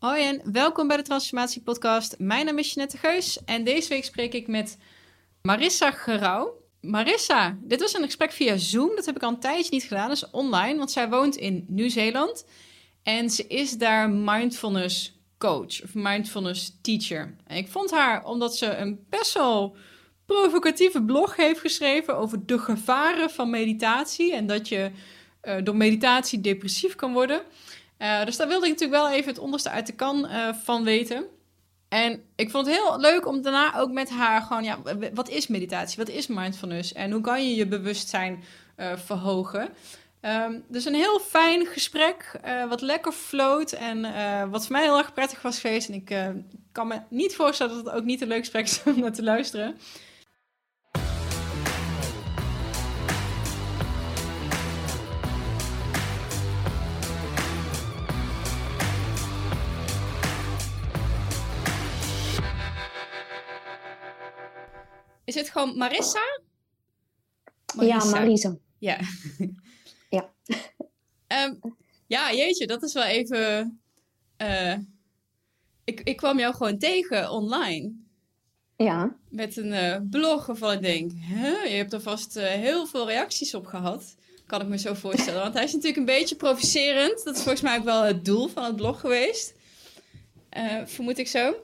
Hoi en welkom bij de Transformatie Podcast. Mijn naam is Jeanette Geus en deze week spreek ik met Marissa Gerouw. Marissa, dit was een gesprek via Zoom. Dat heb ik al een tijdje niet gedaan, dus online, want zij woont in Nieuw-Zeeland. En ze is daar mindfulness coach of mindfulness teacher. Ik vond haar omdat ze een best wel provocatieve blog heeft geschreven over de gevaren van meditatie en dat je uh, door meditatie depressief kan worden. Uh, dus daar wilde ik natuurlijk wel even het onderste uit de kan uh, van weten. En ik vond het heel leuk om daarna ook met haar gewoon, ja, wat is meditatie? Wat is mindfulness? En hoe kan je je bewustzijn uh, verhogen? Um, dus een heel fijn gesprek, wat lekker floot en wat voor mij heel erg prettig was geweest. En ik kan me niet voorstellen dat het ook niet een leuk gesprek is om naar te luisteren. Is het gewoon Marissa? Marissa. Ja, Marisa. Ja. ja. um, ja, jeetje, dat is wel even... Uh, ik, ik kwam jou gewoon tegen online. Ja. Met een uh, blog waarvan ik denk... Huh? Je hebt er vast uh, heel veel reacties op gehad. Kan ik me zo voorstellen. Want hij is natuurlijk een beetje provocerend. Dat is volgens mij ook wel het doel van het blog geweest. vermoed ik zo.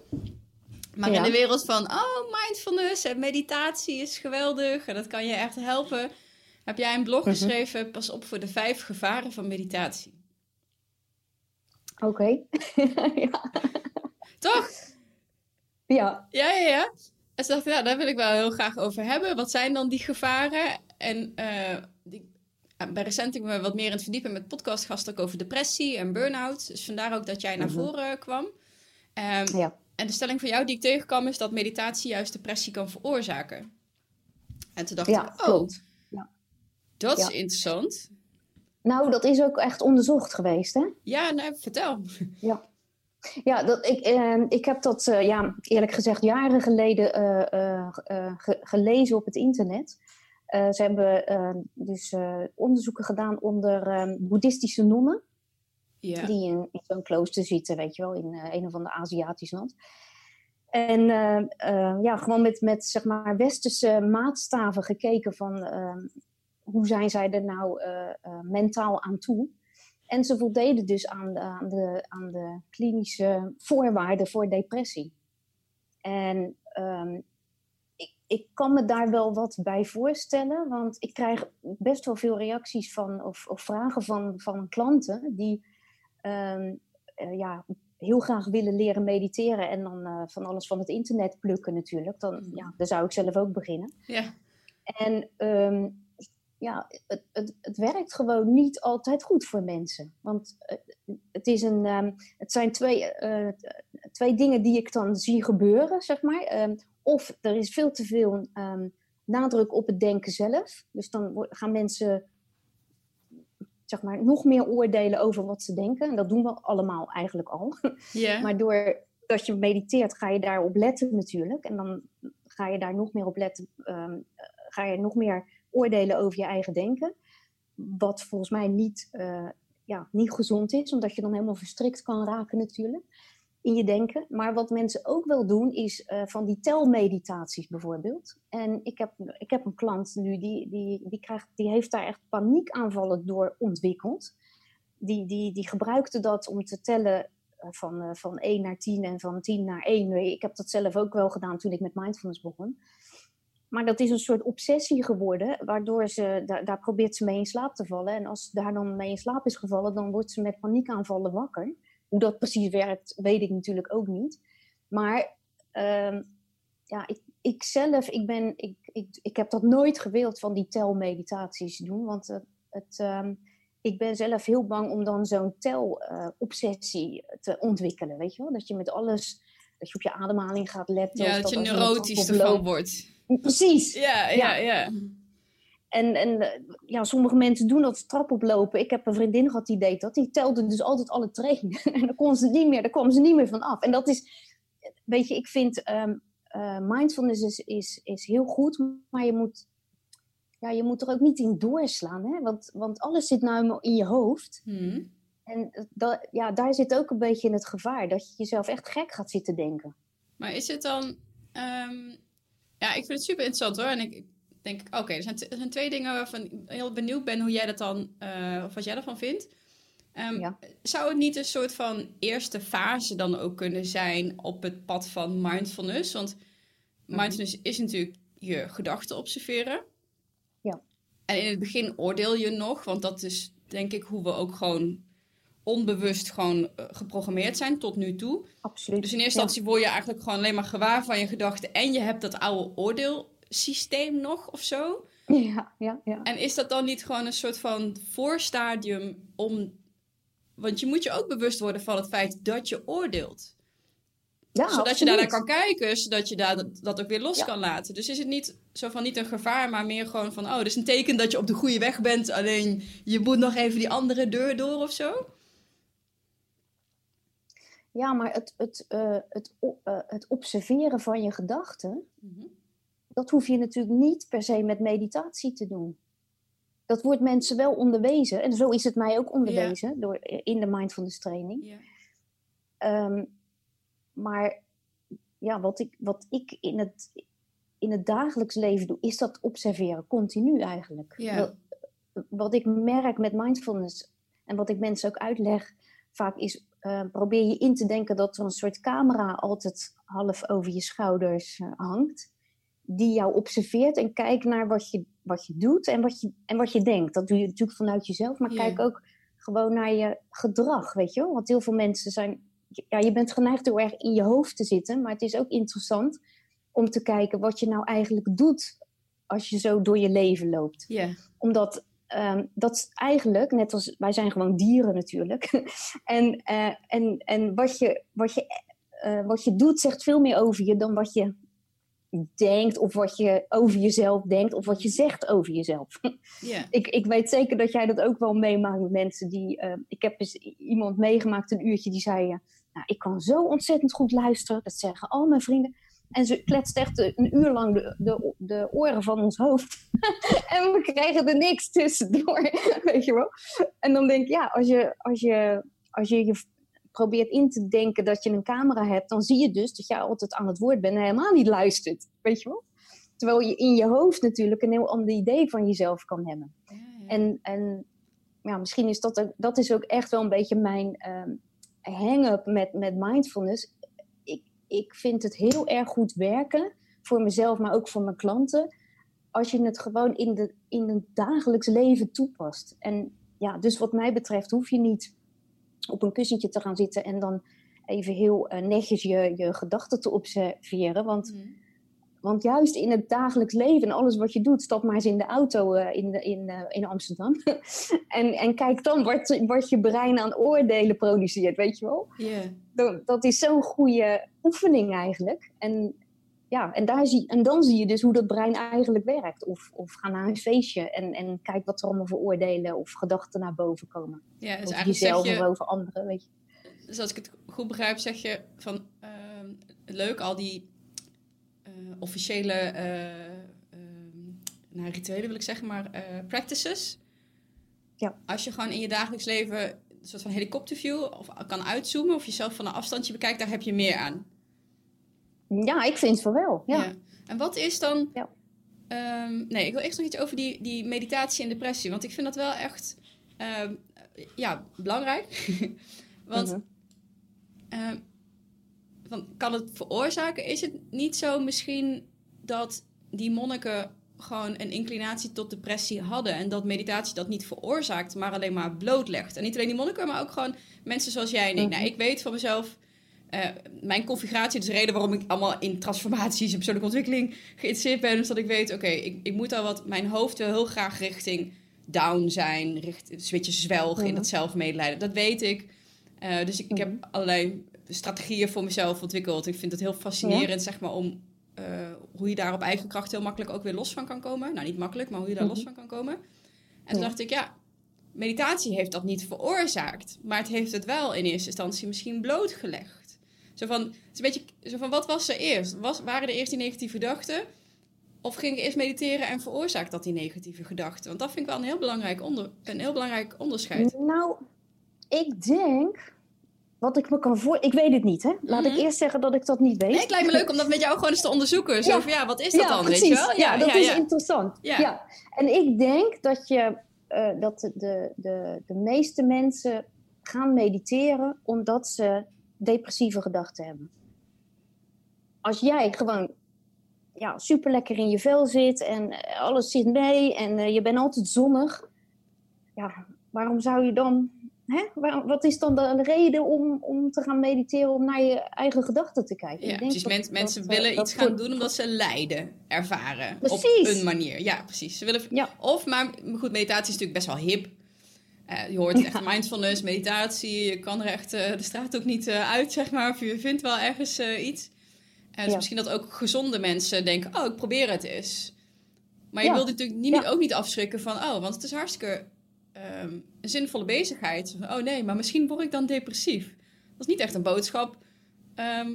Maar in de wereld van, oh, mindfulness en meditatie is geweldig en dat kan je echt helpen. Heb jij een blog mhm. geschreven, pas op voor de vijf gevaren van meditatie. Oké. ja. Toch? Ja. Ja, ja, ja. En ze dachten, nou, daar wil ik wel heel graag over hebben. Wat zijn dan die gevaren? En uh, die, bij recent ik me wat meer in het verdiepen met podcastgasten ook over depressie en burn-out. Dus vandaar ook dat jij naar mhm. voren kwam. Um, ja. En de stelling van jou die ik tegenkwam is dat meditatie juist depressie kan veroorzaken. En toen dacht ja, ik, oh, ja. dat is interessant. Nou, dat is ook echt onderzocht geweest, hè? Ja, nou, vertel. Ja. Ja, dat, ik, eh, ik heb dat uh, ja, eerlijk gezegd jaren geleden uh, ge gelezen op het internet. ze hebben dus onderzoeken gedaan onder boeddhistische nonnen. Die in, zo'n klooster zitten, weet je wel, in uh, een of ander Aziatisch land. En uh, uh, ja, gewoon met, met zeg maar westerse maatstaven gekeken van ehm, hoe zijn zij er nou mentaal aan toe. En ze voldeden dus aan de, aan, de, aan de klinische voorwaarden voor depressie. En um, ik, ik kan me daar wel wat bij voorstellen, want ik krijg best wel veel reacties van, of, of vragen van, van klanten die um, ja, heel graag willen leren mediteren en dan uh, van alles van het internet plukken natuurlijk, dan mm. ja, daar zou ik zelf ook beginnen. Ja. En um, ja, het, het, het, werkt gewoon niet altijd goed voor mensen. Want uh, het, is een, um, het zijn twee, uh, twee dingen die ik dan zie gebeuren, zeg maar. of er is veel te veel nadruk op het denken zelf. Dus dan gaan mensen zeg maar, nog meer oordelen over wat ze denken. En dat doen we allemaal eigenlijk al. Yeah. maar doordat je mediteert, ga je daarop letten natuurlijk. En dan ga je daar nog meer op letten. Um, ga je nog meer oordelen over je eigen denken. Wat volgens mij niet, uh, ja, niet gezond is, omdat je dan helemaal verstrikt kan raken natuurlijk in je denken. Maar wat mensen ook wel doen, is uh, van die telmeditaties bijvoorbeeld. En ik heb, ik heb een klant nu, die, die, die, krijgt, die heeft daar echt paniekaanvallen door ontwikkeld. Die, die, die gebruikte dat om te tellen uh, van, uh, van 1 naar 10 en van 10 naar 1. Ik heb dat zelf ook wel gedaan toen ik met mindfulness begon. Maar dat is een soort obsessie geworden, waardoor ze, daar probeert ze mee in slaap te vallen. En als daar dan mee in slaap is gevallen, dan wordt ze met paniekaanvallen wakker. Hoe dat precies werkt, weet ik natuurlijk ook niet. Maar uh, ja, ik, ik zelf, ik, ben, ik, ik, ik heb dat nooit gewild van die telmeditaties doen. Want uh, het, uh, ik ben zelf heel bang om dan zo'n tel-obsessie te ontwikkelen. Weet je wel? Dat je met alles, dat je op je ademhaling gaat letten. Ja, dat, je neurotisch ervan wordt. Precies. Ja, ja, ja. ja. En, en eh, ja, sommige mensen doen dat trap oplopen. Ik heb een vriendin gehad die deed dat. Die telde dus altijd alle trainingen. en dan kon ze niet meer, daar kwam ze niet meer van af. En dat is, weet je, ik vind um, uh, mindfulness is, is, is heel goed, maar je moet, ja, je moet er ook niet in doorslaan. Hè? Want, want alles zit nou in je hoofd. Hmm. En dat, ja, daar zit ook een beetje in het gevaar dat je jezelf echt gek gaat zitten denken. Maar is het dan. Um, ja, ik vind het super interessant hoor. En ik denk, oké, er, zijn er zijn twee dingen waarvan ik heel benieuwd ben hoe jij dat dan, uh, of wat jij ervan vindt. Um, ja. Zou het niet een soort van eerste fase dan ook kunnen zijn op het pad van mindfulness? Want mhm. mindfulness is natuurlijk je gedachten observeren. Ja. En in het begin oordeel je nog, want dat is denk ik hoe we ook gewoon onbewust gewoon eh, geprogrammeerd zijn tot nu toe. Absoluut. Dus in eerste instantie word je eigenlijk gewoon alleen maar gewaar van je gedachten en je hebt dat oude oordeelsysteem nog of zo. Ja, ja, ja. En is dat dan niet gewoon een soort van voorstadium om. Want je moet je ook bewust worden van het feit dat je oordeelt. Ja, zodat je daarnaar kan kijken, zodat je daar dat, ook weer los kan laten. Dus is het niet zo van niet een gevaar, maar meer gewoon van: oh, dit is een teken dat je op de goede weg bent. Alleen je moet nog even die andere deur door of zo? Ja, maar het, het, uh, het, uh, het observeren van je gedachten, mm-hmm. Dat hoef je natuurlijk niet per se met meditatie te doen. Dat wordt mensen wel onderwezen, en zo is het mij ook onderwezen door, in de mindfulness training. Yeah. Um, maar ja, wat ik, wat ik in, het, in het dagelijks leven doe, is dat observeren, continu eigenlijk. Yeah. Wat, wat ik merk met mindfulness en wat ik mensen ook uitleg vaak is uh, probeer je in te denken dat er een soort camera altijd half over je schouders uh, hangt. Die jou observeert en kijkt naar wat je, wat je doet en wat je, en wat je denkt. Dat doe je natuurlijk vanuit jezelf, maar kijk ook gewoon naar je gedrag, weet je wel. Want heel veel mensen zijn... Ja, je bent geneigd heel erg in je hoofd te zitten, maar het is ook interessant om te kijken wat je nou eigenlijk doet als je zo door je leven loopt. Yeah. Omdat Ehm, dat is eigenlijk, net als wij zijn gewoon dieren natuurlijk. en uh, en, en wat, je, wat, je, uh, wat je doet zegt veel meer over je dan wat je denkt of wat je over jezelf denkt of wat je zegt over jezelf. Yeah. ik, ik weet zeker dat jij dat ook wel meemaakt met mensen die... Uh, ik heb eens iemand meegemaakt een uurtje die zei... nou, ik kan zo ontzettend goed luisteren. Dat zeggen al mijn vrienden. En ze kletst echt een uur lang de, de, de oren van ons hoofd. en we krijgen er niks tussendoor, weet je wel. En dan denk ik, ja, als je, als je, als je je probeert in te denken dat je een camera hebt, dan zie je dus dat jij altijd aan het woord bent en helemaal niet luistert, weet je wel. Terwijl je in je hoofd natuurlijk een heel ander idee van jezelf kan hebben. Ja, ja. En, en ja, misschien is dat ook, dat is ook echt wel een beetje mijn um, hang-up met, met mindfulness ik vind het heel erg goed werken voor mezelf, maar ook voor mijn klanten. Als je het gewoon in, de, in het dagelijks leven toepast. En ja, dus wat mij betreft hoef je niet op een kussentje te gaan zitten en dan even heel uh, netjes je, je gedachten te observeren. Want, mm. want juist in het dagelijks leven en alles wat je doet, stap maar eens in de auto uh, in, in, uh, in Amsterdam. en, en kijk dan wat, wat je brein aan oordelen produceert, weet je wel? Yeah dat is zo'n goede oefening eigenlijk. En, ja, en, daar zie, en dan zie je dus hoe dat brein eigenlijk werkt. Of, of ga naar een feestje en, en kijk wat er allemaal voor oordelen of gedachten naar boven komen. Ja, dus over jezelf of over anderen, weet je. Dus als ik het goed begrijp, zeg je van uh, leuk al die uh, officiële uh, nou, rituelen wil ik zeggen, maar practices. Ja. Als je gewoon in je dagelijks leven een soort van helikopterview of kan uitzoomen of jezelf van een afstandje bekijkt, daar heb je meer aan. Ja, ik vind van wel. Ja. En wat is dan. Ja. Um, nee, ik wil echt nog iets over die, die meditatie en depressie. Want ik vind dat wel echt um, ja, belangrijk. want -huh. um, kan het veroorzaken? Is het niet zo misschien dat die monniken gewoon een inclinatie tot depressie hadden. En dat meditatie dat niet veroorzaakt, maar alleen maar blootlegt. En niet alleen die monniken, maar ook gewoon mensen zoals jij en ik. Nou, ik weet van mezelf, uh, mijn configuratie, dus de reden waarom ik allemaal in transformaties en persoonlijke ontwikkeling geïnteresseerd ben, is dat ik weet, oké, ik, ik moet al wat, mijn hoofd wil heel graag richting down zijn, richting, switchen zwelgen in dat zelfmedelijden. Dat weet ik. Uh, dus ik, ik, heb allerlei strategieën voor mezelf ontwikkeld. Ik vind het heel fascinerend, zeg maar, om uh, hoe je daar op eigen kracht heel makkelijk ook weer los van kan komen. Nou, niet makkelijk, maar hoe je daar los mhm. van kan komen. En toen dacht ik, ja, meditatie heeft dat niet veroorzaakt. Maar het heeft het wel in eerste instantie misschien blootgelegd. Zo van, het is een beetje, zo van wat was er eerst? Was, waren er eerst die negatieve gedachten? Of ging ik eerst mediteren en veroorzaakt dat die negatieve gedachten? Want dat vind ik wel een heel belangrijk, onder, een heel belangrijk onderscheid. Nou, ik denk, wat ik me kan voor... Ik weet het niet, hè. Laat ik Mhm. eerst zeggen dat ik dat niet weet. Nee, het lijkt me leuk om dat met jou gewoon eens te onderzoeken. Zo Ja. van, ja, wat is dat ja, dan, precies. weet je wel? Ja, dat is interessant. Ja. En ik denk dat, je, eh, dat de, de, de, de meeste mensen gaan mediteren omdat ze depressieve gedachten hebben. Als jij gewoon ja, super lekker in je vel zit en eh, alles zit mee en eh, je bent altijd zonnig, ja, waarom zou je dan, hè? Waarom, wat is dan de reden om, om te gaan mediteren, om naar je eigen gedachten te kijken? Ja, Ik denk precies. dat- Men- mensen dat, eh, willen dat iets gaan doen omdat ze lijden ervaren. Precies. Op een manier. Ja, precies. Ze willen... Ja. Of, maar goed, meditatie is natuurlijk best wel hip. Eh, je hoort echt mindfulness, meditatie. Je kan er echt eh, de straat ook niet eh, uit, zeg maar. Of je vindt wel ergens iets. Dus Ja. misschien dat ook gezonde mensen denken... oh, ik probeer het eens. Maar je wilt natuurlijk niet, ook niet afschrikken van... oh, want het is hartstikke ehm, een zinvolle bezigheid. Oh nee, maar misschien word ik dan depressief. Dat is niet echt een boodschap ehm,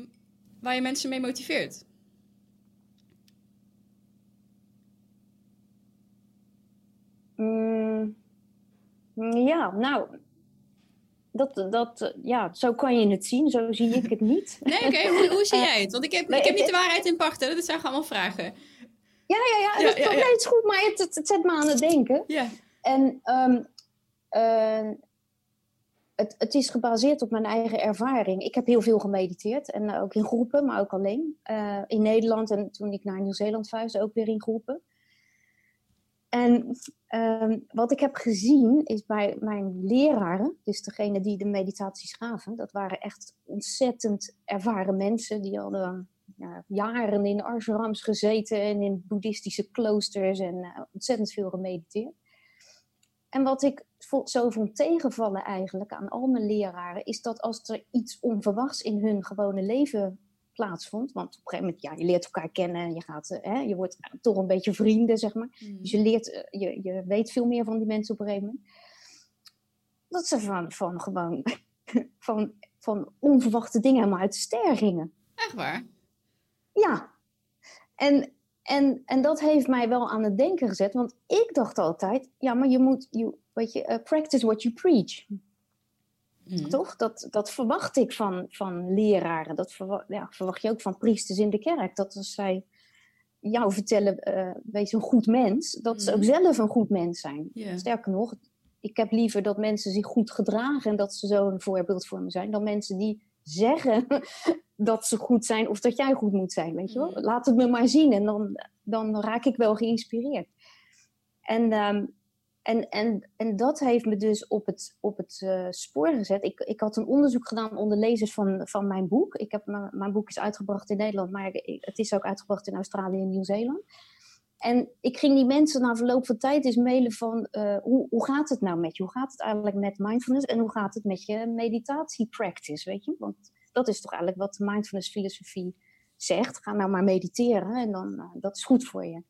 waar je mensen mee motiveert. Mm, ja, nou, dat, dat, eh, ja, zo kan je het zien, zo zie ik het niet. Nee, oké, hoe, hoe zie jij het? Want ik heb, Nee, ik heb niet de waarheid in pacht, hè? Dat zijn allemaal vragen. Ja, ja, ja, Ja, dat, ja, ja. nee, het is goed, maar het, het, het zet me aan het denken. Ja. En ehm, eh, het, het is gebaseerd op mijn eigen ervaring. Ik heb heel veel gemediteerd, en eh, ook in groepen, maar ook alleen. Eh, in Nederland en toen ik naar Nieuw-Zeeland verhuisde, ook weer in groepen. En ehm, wat ik heb gezien is bij mijn leraren, dus degene die de meditaties gaven, dat waren echt ontzettend ervaren mensen. Die hadden ja, jaren in ashrams gezeten en in boeddhistische kloosters en eh, ontzettend veel gemediteerd. En wat ik zo vond tegenvallen eigenlijk aan al mijn leraren, is dat als er iets onverwachts in hun gewone leven plaatsvond, want op een gegeven moment, ja, je leert elkaar kennen, en je, gaat, eh, hè, je wordt toch een beetje vrienden, zeg maar. Dus je leert, eh, je, je weet veel meer van die mensen op een gegeven moment. Dat ze van, van gewoon, van, van onverwachte dingen helemaal uit de ster gingen. Echt waar? Ja. En, en, en dat heeft mij wel aan het denken gezet. Want ik dacht altijd, ja, maar je moet, you, weet je, eh, practice what you preach. Mhm. Toch? Dat, dat verwacht ik van, van leraren. Dat verwa- ja, verwacht je ook van priesters in de kerk. Dat als zij jou vertellen, eh, wees een goed mens, dat ze ook Mhm. zelf een goed mens zijn. Sterker nog, ik heb liever dat mensen zich goed gedragen en dat ze zo een voorbeeld voor me zijn, dan mensen die zeggen dat ze goed zijn of dat jij goed moet zijn. Weet je wel? Mhm. Laat het me maar zien en dan, dan raak ik wel geïnspireerd. En, ehm, en, en, en dat heeft me dus op het, op het eh, spoor gezet. Ik, ik had een onderzoek gedaan onder lezers van, van mijn boek. Ik heb, mijn- mijn boek is uitgebracht in Nederland, maar het is ook uitgebracht in Australië en Nieuw-Zeeland. En ik ging die mensen na verloop van tijd eens mailen van eh, hoe, hoe gaat het nou met je? Hoe gaat het eigenlijk met mindfulness en hoe gaat het met je meditatiepractice, weet je? Want dat is toch eigenlijk wat de mindfulness filosofie zegt. Ga nou maar mediteren en dan, eh, dat is goed voor je.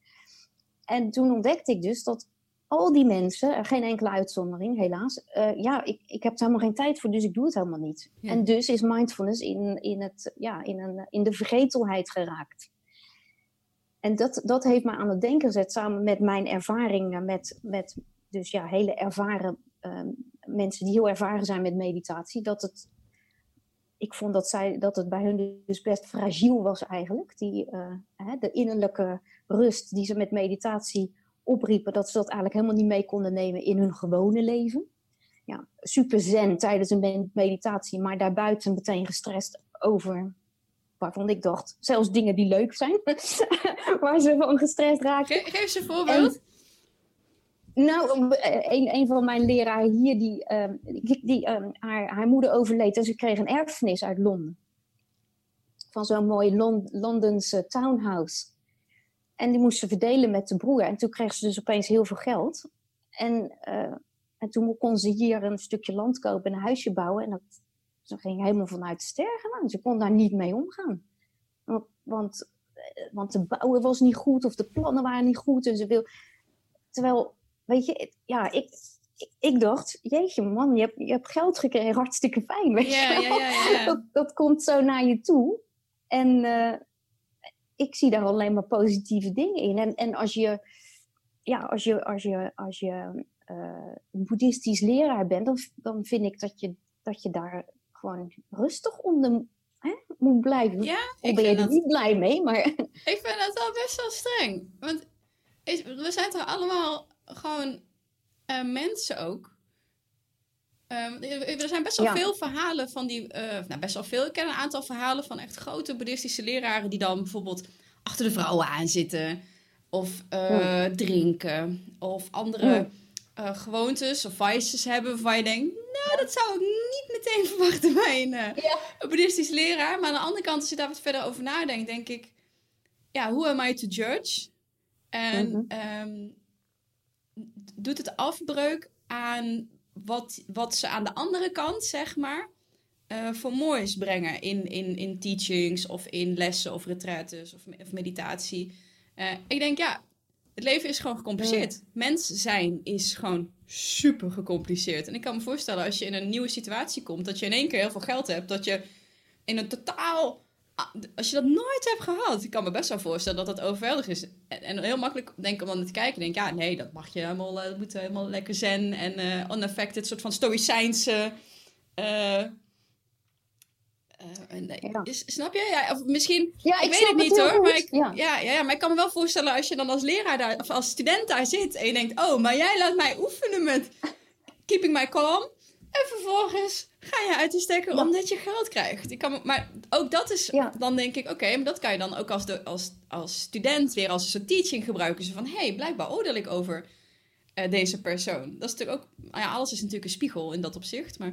En toen ontdekte ik dus dat al die mensen, er geen enkele uitzondering helaas, eh, ja, ik, ik heb er helemaal geen tijd voor, dus ik doe het helemaal niet. Ja. En dus is mindfulness in, in, het, ja, in, een, in de vergetelheid geraakt. En dat, dat heeft me aan het denken gezet, samen met mijn ervaringen met, met dus ja, hele ervaren ehm, mensen die heel ervaren zijn met meditatie. Dat het, ik vond dat, zij, dat het bij hun dus best fragiel was eigenlijk. Die, eh, hè, de innerlijke rust die ze met meditatie opriepen, dat ze dat eigenlijk helemaal niet mee konden nemen in hun gewone leven. Ja, super zen tijdens een me- meditatie, maar daarbuiten meteen gestrest over waarvan ik dacht, zelfs dingen die leuk zijn, waar ze van gestrest raken. Ge- geef eens een voorbeeld. Nou, eh, een, een van mijn leraren hier, die, ehm, die, ehm, haar, haar moeder overleed en ze kreeg een erfenis uit Londen. Van zo'n mooi Lon Londense townhouse. En die moest ze verdelen met de broer. En toen kreeg ze dus opeens heel veel geld. En, eh, en toen kon ze hier een stukje land kopen en een huisje bouwen. En dat, ze ging helemaal vanuit de sterren. Ze kon daar niet mee omgaan. Want, want, eh, want de bouwen was niet goed of de plannen waren niet goed. En ze wil... Terwijl, weet je, ja, ik, ik, dacht, jeetje man, je hebt, je hebt geld gekregen, hartstikke fijn. Weet je wel? Dat, dat komt zo naar je toe. En eh, ik zie daar alleen maar positieve dingen in. En, en als je, ja, als je, als je, als je een boeddhistisch leraar bent, dan, dan vind ik dat je, dat je daar gewoon rustig onder hè, moet blijven. Ja, ik ben je er niet blij mee, maar... Ik vind dat wel best wel streng. Want we zijn toch allemaal gewoon uh, mensen ook. Um, er zijn best wel veel verhalen van die. Uh, nou, best wel veel. Ik ken een aantal verhalen van echt grote boeddhistische leraren die dan bijvoorbeeld achter de vrouwen aan zitten. Of uh, drinken. Of andere uh, gewoontes of vices hebben waarvan je denkt... Nou, dat zou ik niet meteen verwachten bij een, ja. een boeddhistisch leraar. Maar aan de andere kant, als je daar wat verder over nadenkt, denk ik... Ja, who am I to judge? En mm -hmm. doet het afbreuk aan wat, wat ze aan de andere kant, zeg maar, uh, voor moois brengen in, in, in teachings of in lessen of retraites of, of meditatie. Uh, ik denk, ja, het leven is gewoon gecompliceerd. Mens zijn is gewoon super gecompliceerd. En ik kan me voorstellen, als je in een nieuwe situatie komt, dat je in één keer heel veel geld hebt, dat je in een totaal als je dat nooit hebt gehad, ik kan me best wel voorstellen dat dat overweldig is. En, heel makkelijk denk om dan te kijken, denk ja, nee, dat mag je helemaal, uh, dat moet helemaal lekker zen en uh, unaffected, soort van stoïcijnse. Uh, ja. snap je? Ja, of misschien, ja, ik, weet het niet hoor, maar ik, ja. Ja, ja, maar ik kan me wel voorstellen als je dan als leraar daar, of als student daar zit en je denkt, oh, maar jij laat mij oefenen met keeping my calm. En vervolgens ga je uit de stekker omdat je geld krijgt. Ik kan, maar ook dat is, dan denk ik, oké, maar dat kan je dan ook als, de, als, als student weer als een soort teaching gebruiken. Zo van, hé, hey, blijkbaar oordeel ik over uh, deze persoon. Dat is natuurlijk ook, nou ja, alles is natuurlijk een spiegel in dat opzicht, maar...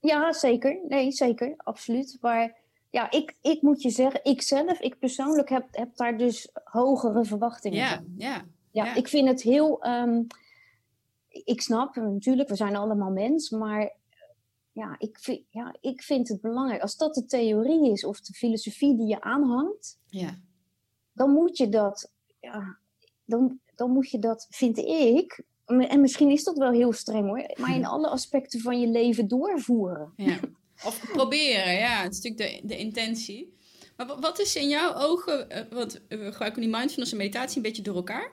Ja, zeker. Nee, zeker. Absoluut. Maar ja, ik, ik moet je zeggen, ik zelf, ik persoonlijk heb, heb daar dus hogere verwachtingen ja, van. Ja, ja. Ja, ik vind het heel... Um, ik snap, natuurlijk, we zijn allemaal mens, maar ja, ik vind, ja, ik vind het belangrijk. Als dat de theorie is of de filosofie die je aanhangt, ja. dan moet je dat, ja, dan, dan moet je dat, vind ik, en misschien is dat wel heel streng hoor, maar in alle aspecten van je leven doorvoeren. Ja. Of proberen, ja, het is natuurlijk de, de intentie. Maar wat is in jouw ogen, uh, want we gebruiken die mindfulness en meditatie een beetje door elkaar.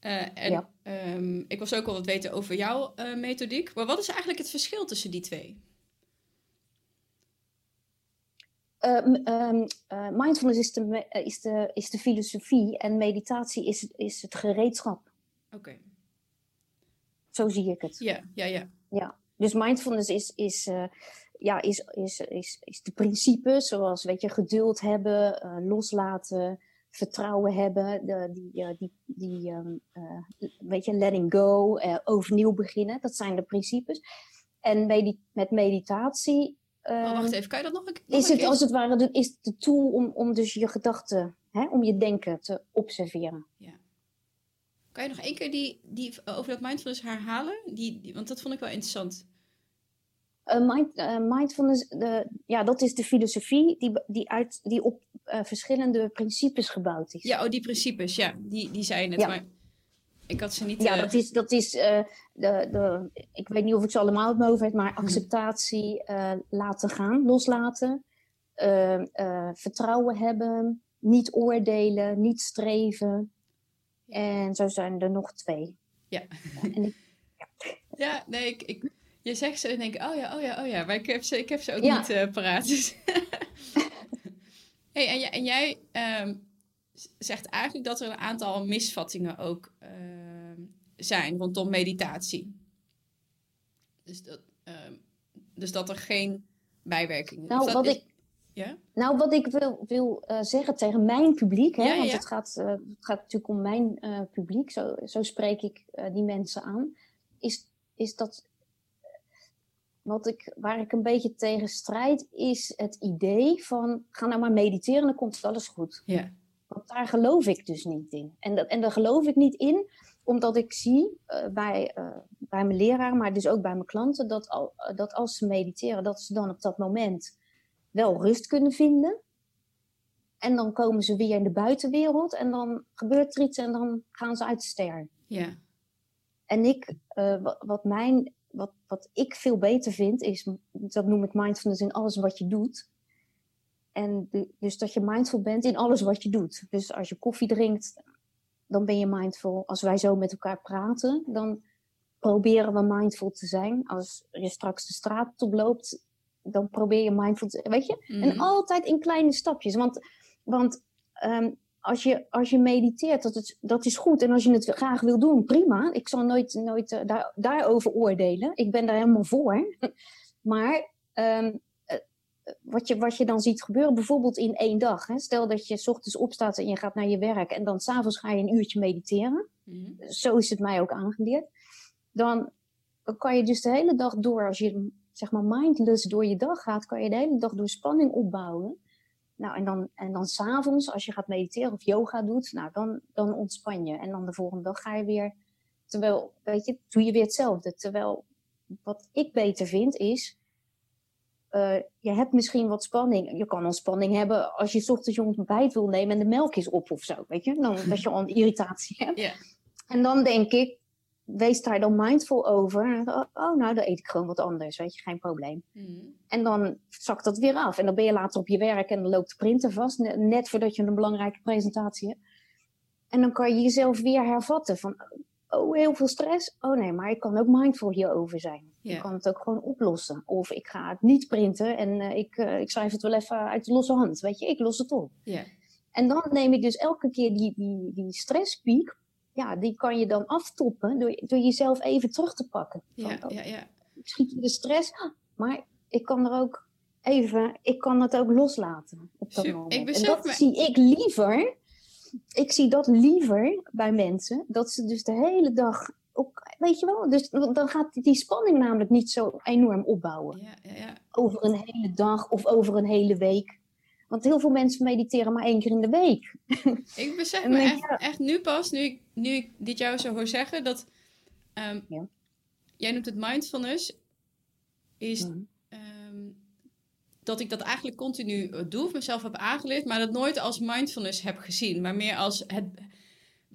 Uh, en ja. um, ik was ook al wat weten over jouw uh, methodiek. Maar wat is eigenlijk het verschil tussen die twee? Uh, mindfulness is de, is, de, is de filosofie en meditatie is, is het gereedschap. Oké. Zo zie ik het. Ja, ja, ja. ja. Dus mindfulness is, is, uh, ja, is, is, is, is de principes, zoals weet je, geduld hebben, uh, loslaten, vertrouwen hebben, de, die, die, die um, weet je, letting go, overnieuw beginnen. Dat zijn de principes. En met meditatie oh, wacht ehm, even, kan je dat nog een, is het als het ware de, is de tool om, om dus je gedachten, hè, om je denken te observeren. Ja. Kan je nog één keer die, die over dat mindfulness herhalen? Die, die want dat vond ik wel interessant. Uh, mind, mindfulness, de, ja, dat is de filosofie die, die, uit, die op uh, verschillende principes gebouwd is. Ja, oh, die principes, ja, die, die net. Ja. Maar ik had ze niet. Ja, dat is, dat is de, de, ik weet niet of ik ze allemaal op mijn hoofd heb, maar mhm. acceptatie, laten gaan, loslaten, vertrouwen hebben, niet oordelen, niet streven. En zo zijn er nog twee. Ja. En ik, ja. ja, nee, ik, ik, je zegt ze en denk ik, oh ja, oh ja, oh ja. Maar ik heb ze, ik heb ze ook niet paraat. Dus. hey, en, en jij um, zegt eigenlijk dat er een aantal misvattingen ook uh, zijn rondom meditatie. Dus dat, uh, dus dat er geen bijwerkingen nou, wat ik, ja? Nou, wat ik wil, wil uh, zeggen tegen mijn publiek, hè, ja, want Het, gaat, uh, het gaat natuurlijk om mijn uh, publiek, zo, zo spreek ik die mensen aan, is, is dat wat ik, waar ik een beetje tegen strijd, is het idee van ga nou maar mediteren, dan komt alles goed. Ja. Want daar geloof ik dus niet in. En, dat, en daar geloof ik niet in, omdat ik zie uh, bij, uh, bij mijn leraar, maar dus ook bij mijn klanten, dat, al, dat als ze mediteren, dat ze dan op dat moment wel rust kunnen vinden. En dan komen ze weer in de buitenwereld en dan gebeurt er iets en dan gaan ze uit de ster. Ja. En ik, wat, wat, mijn, wat, wat ik veel beter vind, is, dat noem ik mindfulness in alles wat je doet. En de, dus dat je mindful bent in alles wat je doet. Dus als je koffie drinkt, dan ben je mindful. Als wij zo met elkaar praten, dan proberen we mindful te zijn. Als je straks de straat oploopt, dan probeer je mindful te Weet je? En Mhm. altijd in kleine stapjes. Want, want ehm, als, je, als je mediteert, dat, het, dat is goed. En als je het graag wil doen, prima. Ik zal nooit, nooit eh, daar, daarover oordelen. Ik ben daar helemaal voor. maar ehm, eh, wat, je, wat je dan ziet gebeuren, bijvoorbeeld in één dag. Hè? Stel dat je 's ochtends opstaat en je gaat naar je werk. En dan s'avonds ga je een uurtje mediteren Mhm. zo is het mij ook aangeleerd. Dan kan je dus de hele dag door, als je zeg maar mindless door je dag gaat, kan je de hele dag door spanning opbouwen. Nou, en dan, en dan s'avonds, als je gaat mediteren of yoga doet, nou, dan, dan ontspan je. En dan de volgende dag ga je weer, terwijl, weet je, doe je weer hetzelfde. Terwijl, wat ik beter vind, is, eh, je hebt misschien wat spanning. Je kan al spanning hebben als je 's ochtends je ontbijt wil nemen en de melk is op of zo, weet je. Dan, dat je al een irritatie hebt. En dan denk ik, wees daar dan mindful over. En dan, oh, nou, dan eet ik gewoon wat anders, weet je, geen probleem. Mhm. En dan zakt dat weer af. En dan ben je later op je werk en dan loopt de printer vast, ne- net voordat je een belangrijke presentatie hebt. En dan kan je jezelf weer hervatten van, oh, heel veel stress. Oh nee, maar ik kan ook mindful hierover zijn. Ja. Ik kan het ook gewoon oplossen. Of ik ga het niet printen en eh, ik, eh, ik schrijf het wel even uit de losse hand. Weet je, ik los het op. En dan neem ik dus elke keer die, die, die stresspiek, ja, die kan je dan aftoppen door, door jezelf even terug te pakken. Ja, ja, ja. Schiet de stress, maar ik kan er ook even, ik kan het ook loslaten op dat Super. moment. En dat me- zie ik liever, ik zie dat liever bij mensen, dat ze dus de hele dag, ook, weet je wel, dus dan gaat die spanning namelijk niet zo enorm opbouwen ja, ja, ja. over een hele dag of over een hele week. Want heel veel mensen mediteren maar één keer in de week. Ik besef me echt, echt nu pas, nu ik, nu ik dit jou zo hoor zeggen, dat ehm, Ja. jij noemt het mindfulness, is Mhm. ehm, dat ik dat eigenlijk continu eh, doe, of mezelf heb aangeleerd, maar dat nooit als mindfulness heb gezien, maar meer als het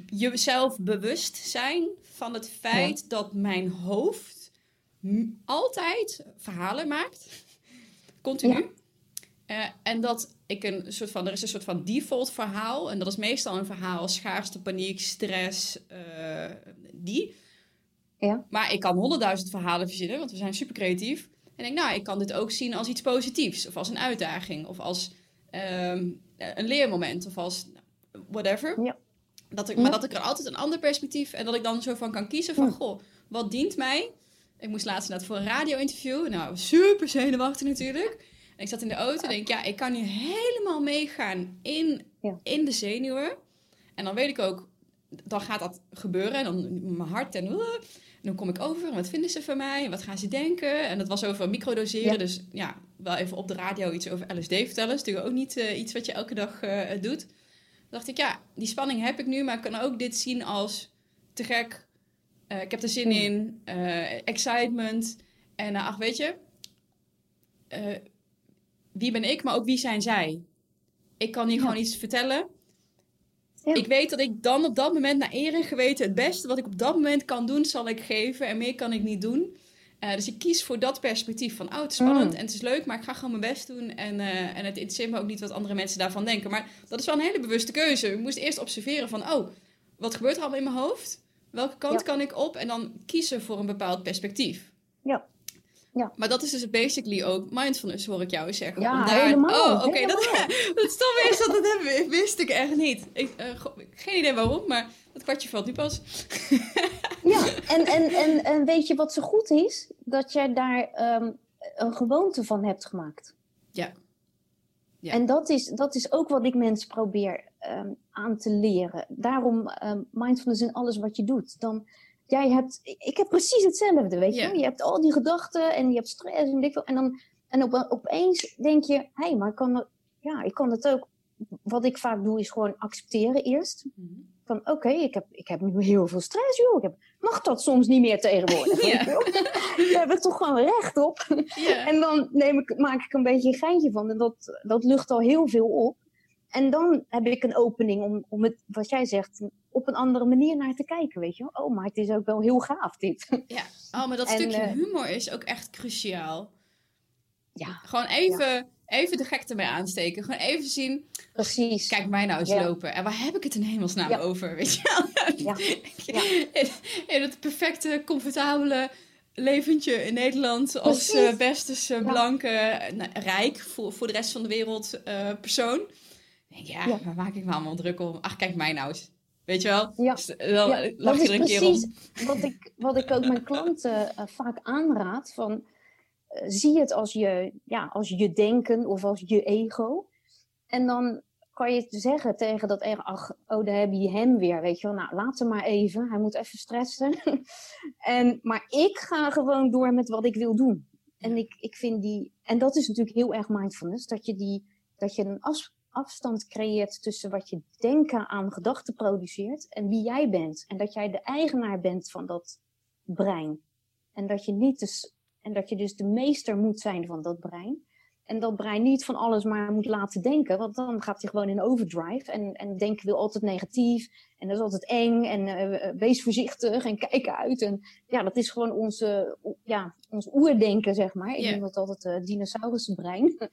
jezelf bewust zijn van het feit dat mijn hoofd altijd verhalen maakt, continu. Eh, en dat ik een soort van, er is een soort van default verhaal. En dat is meestal een verhaal als schaarste, paniek, stress, eh, die. Ja. Maar ik kan honderdduizend verhalen verzinnen, want we zijn super creatief. En ik denk, nou, ik kan dit ook zien als iets positiefs. Of als een uitdaging. Of als ehm, een leermoment. Of als whatever. Ja. Dat ik, Ja. Maar dat ik er altijd een ander perspectief... En dat ik dan zo van kan kiezen van... Ja. Goh, wat dient mij? Ik moest laatst inderdaad voor een radio-interview. Nou, super zenuwachtig natuurlijk. En ik zat in de auto en denk, ja, ik kan nu helemaal meegaan in, Ja. in de zenuwen. En dan weet ik ook, dan gaat dat gebeuren. En dan mijn hart en, uh, en dan kom ik over. En wat vinden ze van mij? En wat gaan ze denken? En dat was over microdoseren. Ja. Dus ja, wel even op de radio iets over LSD vertellen. is natuurlijk ook niet eh, iets wat je elke dag eh, doet. Toen dacht ik, ja, die spanning heb ik nu. Maar ik kan ook dit zien als te gek. Eh, ik heb er zin Hmm. in. excitement. En ach, weet je... wie ben ik, maar ook wie zijn zij? Ik kan hier Ja. gewoon iets vertellen. Ja. Ik weet dat ik dan op dat moment naar eer en geweten het beste wat ik op dat moment kan doen, zal ik geven. En meer kan ik niet doen. Eh, dus ik kies voor dat perspectief van, oh, het is spannend Mm. en het is leuk, maar ik ga gewoon mijn best doen. En, eh, en het interesseert me ook niet wat andere mensen daarvan denken. Maar dat is wel een hele bewuste keuze. Ik moest eerst observeren van, oh, wat gebeurt er allemaal in mijn hoofd? Welke kant Ja. kan ik op? En dan kiezen voor een bepaald perspectief. Ja. Ja. Maar dat is dus basically ook mindfulness, hoor ik jou zeggen. Ja, helemaal, Oh, oké. Dat, helemaal. dat stom is dat, dat hebben, wist ik echt niet. Ik, eh, geen idee waarom, maar dat kwartje valt nu pas. Ja, en, en, en, en weet je wat zo goed is? Dat jij daar ehm, een gewoonte van hebt gemaakt. Ja. Ja. En dat is, dat is ook wat ik mensen probeer ehm, aan te leren. Daarom ehm, mindfulness in alles wat je doet. Dan, jij hebt, ik heb precies hetzelfde, weet je? Je hebt al die gedachten en je hebt stress en veel. En, dan, en op, opeens denk je, hé, hey, maar ik kan, het, ja, ik kan het ook... Wat ik vaak doe is gewoon accepteren eerst. Van oké, ik, heb, ik heb nu heel veel stress, joh. Ik heb, mag dat soms niet meer tegenwoordig? Je hebt er toch gewoon recht op. En dan neem ik, maak ik een beetje een geintje van. En dat, dat lucht al heel veel op. En dan heb ik een opening om, om het, wat jij zegt, op een andere manier naar te kijken. Weet je wel? Oh, maar het is ook wel heel gaaf dit. ja. Oh, maar dat En, stukje eh, humor is ook echt cruciaal. Ja, Gewoon even even de gekte mee aansteken. Gewoon even zien. Precies. Kijk mij nou eens lopen. En waar heb ik het in hemelsnaam over? Weet je wel? In, in, het perfecte, comfortabele leventje in Nederland als uh, blanke, nou, rijk voor, voor de rest van de wereld uh, persoon. Denk, ja, ja, waar maak ik me allemaal druk om? Ach, kijk mij nou eens. Weet je wel? Ja. Dus, dan ja, lach je er een keer om. Wat ik, wat ik ook mijn klanten uh, vaak aanraad. Van, zie het als je, ja, als je denken of als je ego. En dan kan je zeggen tegen dat ego, ach, oh, daar heb je hem weer, weet je wel. Nou, laat hem maar even, hij moet even stressen. en, maar ik ga gewoon door met wat ik wil doen. En ik, ik vind die, en dat is natuurlijk heel erg mindfulness, dat je, die, dat je een afstand creëert tussen wat je denken aan gedachten produceert en wie jij bent. En dat jij de eigenaar bent van dat brein. En dat je niet dus, en dat je dus de meester moet zijn van dat brein. En dat brein niet van alles maar moet laten denken, want dan gaat hij gewoon in overdrive. En, en denken wil altijd negatief. En dat is altijd eng. En uh, wees voorzichtig en kijk uit. En ja, dat is gewoon onze, ja, ons oerdenken, zeg maar. Ik noem dat altijd het uh, dinosaurusenbrein.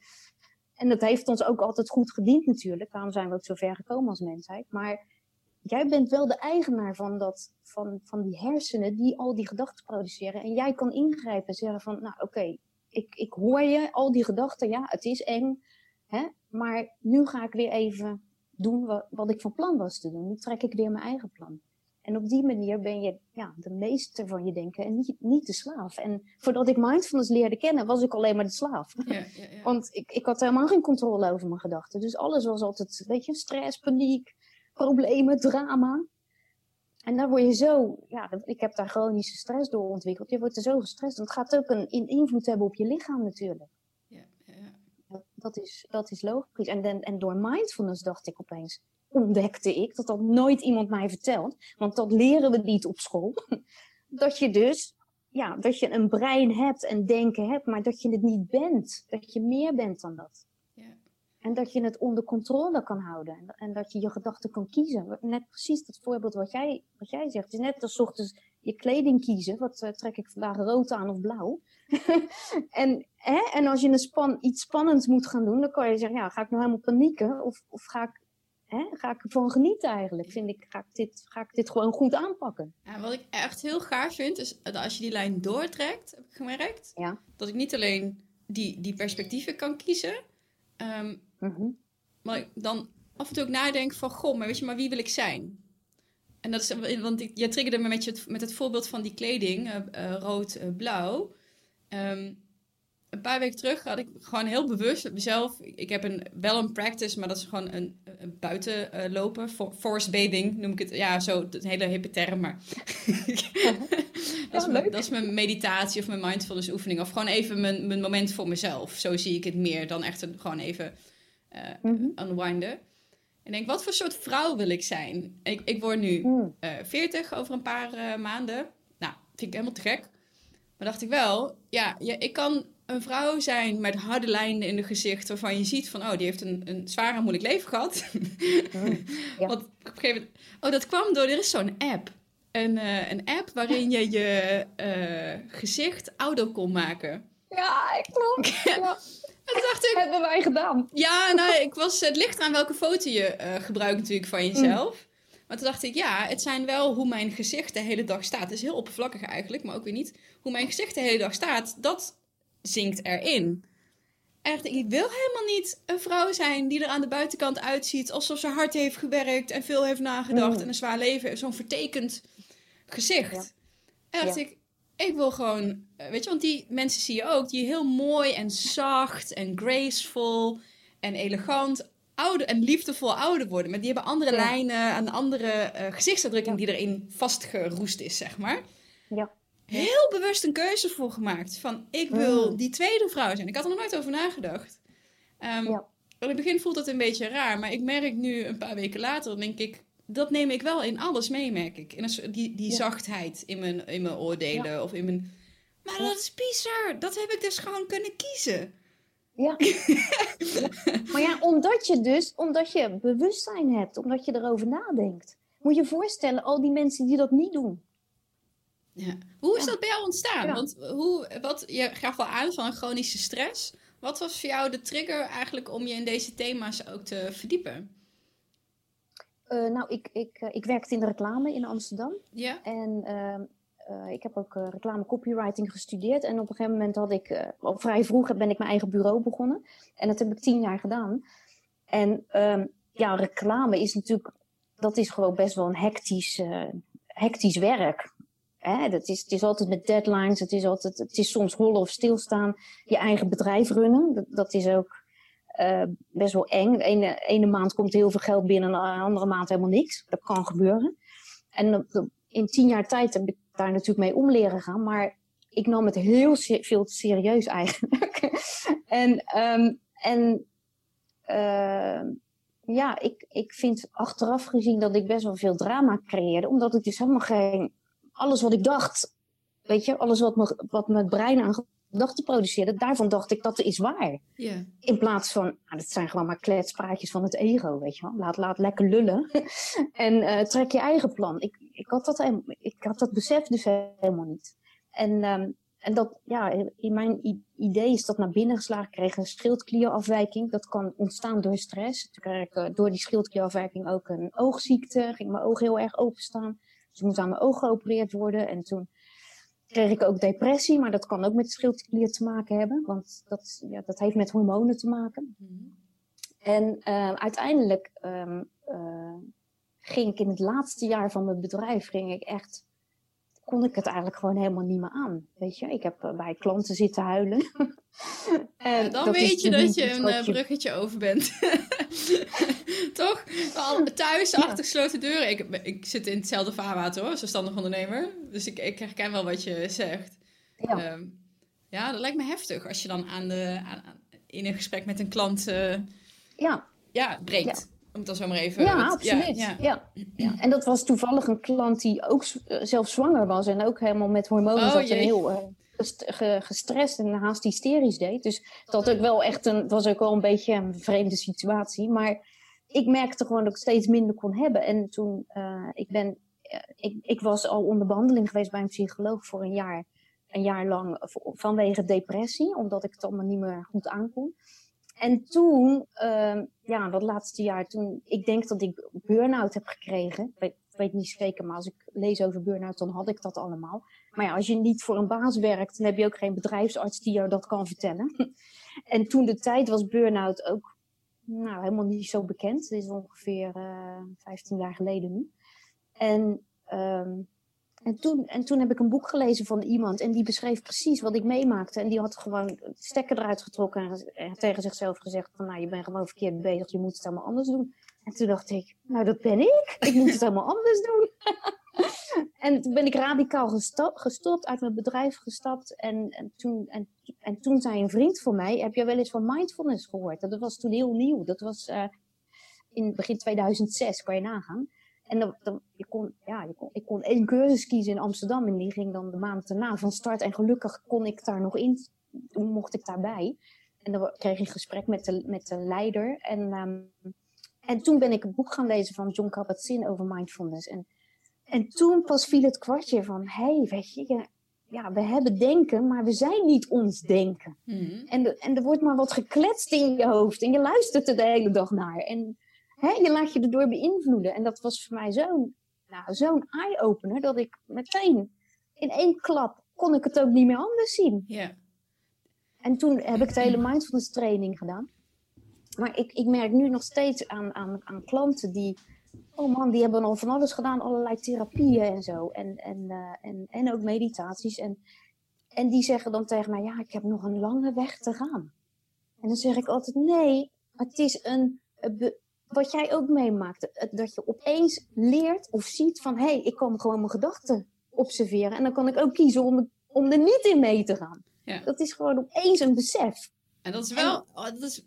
en dat heeft ons ook altijd goed gediend natuurlijk. Daarom zijn we ook zo ver gekomen als mensheid. Maar jij bent wel de eigenaar van, dat, van, van die hersenen die al die gedachten produceren. En jij kan ingrijpen en zeggen van, nou oké, ik, ik hoor je, al die gedachten, ja, het is eng. Hè? Maar nu ga ik weer even doen wat, wat ik van plan was te doen. Nu trek ik weer mijn eigen plan. En op die manier ben je ja, de meester van je denken en niet, niet de slaaf. En voordat ik mindfulness leerde kennen, was ik alleen maar de slaaf. Ja, ja, ja. Want ik, ik had helemaal geen controle over mijn gedachten. Dus alles was altijd, weet je, stress, paniek, problemen, drama. En dan word je zo, ja, ik heb daar chronische stress door ontwikkeld. Je wordt er zo gestrest. En het gaat ook een, invloed hebben op je lichaam natuurlijk. Ja, ja, ja. Dat, is, dat is logisch. En, en door mindfulness dacht ik opeens, ontdekte ik, dat dat nooit iemand mij vertelt. Want dat leren we niet op school. Dat je dus, ja, dat je een brein hebt en denken hebt, maar dat je het niet bent. Dat je meer bent dan dat. En dat je het onder controle kan houden. En, en, dat je je gedachten kan kiezen. Net precies dat voorbeeld wat jij, wat jij zegt. Het is net als ochtends je kleding kiezen. Wat uh, trek ik vandaag rood aan of blauw? en, hè, en als je een span, iets spannends moet gaan doen, dan kan je zeggen, ja, ga ik nou helemaal panieken? Of, of ga ik Hè, ga ik ervan genieten eigenlijk? Vind ik, ga, ik dit, ga ik dit gewoon goed aanpakken? Ja, wat ik echt heel gaaf vind, is dat als je die lijn doortrekt, heb ik gemerkt, ja. dat ik niet alleen die, die perspectieven kan kiezen, um, Mhm. Maar dan af en toe ook nadenken van, goh, maar weet je, maar wie wil ik zijn? En dat is, want ik, jij triggerde me met, je, met het voorbeeld van die kleding, uh, uh, rood-blauw. Eh, ehm, een paar weken terug had ik gewoon heel bewust mezelf. Ik heb een, wel een practice, maar dat is gewoon een, een buiten lopen. For, forest bathing noem ik het. Ja, zo een hele hippe term, maar. dat, is mijn, dat, is mijn, meditatie of mijn mindfulness oefening. Of gewoon even mijn, mijn moment voor mezelf. Zo zie ik het meer dan echt een, gewoon even uh, unwinden. En denk, wat voor soort vrouw wil ik zijn? Ik, ik word nu uh, mm. 40 over een paar maanden. Nou, vind ik helemaal te gek. Maar dacht ik wel, ja, ja, ik kan een vrouw zijn met harde lijnen in de gezicht... waarvan je ziet van, oh, die heeft een, een zwaar en moeilijk leven gehad. Mm, ja. Want op een gegeven moment... Oh, dat kwam door, er is zo'n app. Een, uh, een app waarin je je gezicht ouder kon maken. Ja, ik klopt. Ja. En dacht ik... Hebben wij gedaan. Ja, nou, ik was, het ligt aan welke foto je uh, gebruikt natuurlijk van jezelf. Mm. Maar toen dacht ik, ja, het zijn wel hoe mijn gezicht de hele dag staat. Het is heel oppervlakkig eigenlijk, maar ook weer niet. Hoe mijn gezicht de hele dag staat, dat zinkt erin. Echt, ik wil helemaal niet een vrouw zijn die er aan de buitenkant uitziet alsof ze hard heeft gewerkt en veel heeft nagedacht mm. en een zwaar leven. Zo'n vertekend gezicht. En dacht ik, ik wil gewoon, eh, weet je, want die mensen zie je ook, die heel mooi en zacht en graceful en elegant ouder en liefdevol ouder worden. Maar die hebben andere lijnen, een andere uh, gezichtsuitdrukking die erin vastgeroest is, zeg maar. Ja. Heel bewust een keuze voor gemaakt. Van ik wil mm. die tweede vrouw zijn. Ik had er nog nooit over nagedacht. Um, ja. In het begin voelt het een beetje raar, maar ik merk nu een paar weken later, denk ik, dat neem ik wel in alles mee, merk ik. In die die zachtheid in mijn, in mijn oordelen of in mijn... Maar dat is bizar. Dat heb ik dus gewoon kunnen kiezen. Ja. Maar ja, omdat je dus, omdat je bewustzijn hebt, omdat je erover nadenkt. Moet je voorstellen, al die mensen die dat niet doen. Ja. Hoe is dat bij jou ontstaan? Want hoe, wat, je gaf wel aan van chronische stress. Wat was voor jou de trigger eigenlijk om je in deze thema's ook te verdiepen? Uh, nou, ik, ik, uh, ik werkte in de reclame in Amsterdam. Ja. En uh, ik heb ook reclame copywriting gestudeerd. En op een gegeven moment had ik, al vrij vroeg ben ik mijn eigen bureau begonnen. En dat heb ik tien jaar gedaan. En ehm, ja, reclame is natuurlijk, dat is gewoon best wel een hectisch, hectisch werk. Dat is, het is altijd met deadlines, het is, altijd, het is soms hollen of stilstaan. Je eigen bedrijf runnen, dat, is ook uh, best wel eng. De ene, ene maand komt heel veel geld binnen, en de andere maand helemaal niks. Dat kan gebeuren. En in tien jaar tijd heb ik daar natuurlijk mee om leren gaan. Maar ik nam het heel veel serieus eigenlijk. en um, en uh, ja, ik, ik vind achteraf gezien dat ik best wel veel drama creëerde. Omdat ik dus helemaal geen alles wat ik dacht, weet je, alles wat, me, wat mijn brein aan gedachten produceerde, daarvan dacht ik dat is waar. Yeah. In plaats van, nou, dat zijn gewoon maar kletspraatjes van het ego, weet je wel. Laat, laat lekker lullen en uh, trek je eigen plan. Ik, ik, had dat, ik had dat besef dus helemaal niet. En, um, en dat, ja, in mijn idee is dat naar binnen geslagen. Ik kreeg een schildklierafwijking. Dat kan ontstaan door stress. Toen kreeg ik uh, door die schildklierafwijking ook een oogziekte. Ging mijn oog heel erg openstaan. Dus ik moest aan mijn ogen geopereerd worden. En toen kreeg ik ook depressie, maar dat kan ook met schildklier te maken hebben. Want dat, ja, dat heeft met hormonen te maken. Mm-hmm. En uh, uiteindelijk um, uh, ging ik in het laatste jaar van mijn bedrijf, ging ik echt, kon ik het eigenlijk gewoon helemaal niet meer aan. Weet je, ik heb uh, bij klanten zitten huilen. en dan weet je dat je een bruggetje over bent. Toch? Al thuis, ja. achter gesloten deuren. Ik, ik zit in hetzelfde vaarwater hoor, zelfstandig ondernemer. Dus ik, ik herken wel wat je zegt. Ja. Um, ja, dat lijkt me heftig als je dan aan de, aan, in een gesprek met een klant uh, ja. Ja, breekt. Ja. Om het dan zo maar even... Ja, absoluut. Ja, ja. ja, En dat was toevallig een klant die ook zelf zwanger was. En ook helemaal met hormonen oh, zat en heel uh, gestrest en haast hysterisch deed. Dus dat ook wel echt een... Het was ook wel een beetje een vreemde situatie. Maar ik merkte gewoon dat ik steeds minder kon hebben. En toen, uh, ik ben, uh, ik, ik was al onder behandeling geweest bij een psycholoog voor een jaar. Een jaar lang vanwege depressie, omdat ik het allemaal niet meer goed aankon. En toen, uh, ja, dat laatste jaar, toen, ik denk dat ik burn-out heb gekregen. Ik weet, ik weet niet zeker, maar als ik lees over burn-out, dan had ik dat allemaal. Maar ja, als je niet voor een baas werkt, dan heb je ook geen bedrijfsarts die jou dat kan vertellen. en toen de tijd was burn-out ook nou, helemaal niet zo bekend. Het is ongeveer uh, eh, 15 jaar geleden nu. En, um, en, toen, en toen heb ik een boek gelezen van iemand en die beschreef precies wat ik meemaakte. En die had gewoon stekker eruit getrokken en tegen zichzelf gezegd van nou, je bent gewoon verkeerd bezig, je moet het helemaal anders doen. En toen dacht ik, nou dat ben ik, ik moet het helemaal anders doen. en toen ben ik radicaal gestopt, uit mijn bedrijf gestapt. En, en, toen, en, en toen zei een vriend van mij, heb je wel eens van mindfulness gehoord? Dat was toen heel nieuw. Dat was uh, in begin 2006, kan je nagaan. En dan, dan, je kon, ja, je kon, ik kon één cursus kiezen in Amsterdam en die ging dan de maand erna van start. En gelukkig kon ik daar nog in, mocht ik daarbij. En dan kreeg ik een gesprek met de, met de leider. En, um, en toen ben ik een boek gaan lezen van John Kabat-Zinn over mindfulness. En en toen pas viel het kwartje van, hé, hey, weet je, ja, we hebben denken, maar we zijn niet ons denken. Mm. En, de, en er wordt maar wat gekletst in je hoofd en je luistert er de hele dag naar. En hè, je laat je erdoor beïnvloeden. En dat was voor mij zo'n nou, zo'n eye-opener dat ik meteen in één klap kon ik het ook niet meer anders zien. Yeah. En toen heb ik de hele mindfulness training gedaan. Maar ik, ik merk nu nog steeds aan, aan, aan klanten die Oh man, die hebben al van alles gedaan, allerlei therapieën en zo. En, en, uh, en, en ook meditaties. En, en die zeggen dan tegen mij, ja, ik heb nog een lange weg te gaan. En dan zeg ik altijd, nee, het is een, wat jij ook meemaakt. Dat je opeens leert of ziet van, hé, hey, ik kan gewoon mijn gedachten observeren. En dan kan ik ook kiezen om, om er niet in mee te gaan. Ja. Dat is gewoon opeens een besef. En dat is wel, en, oh, dat is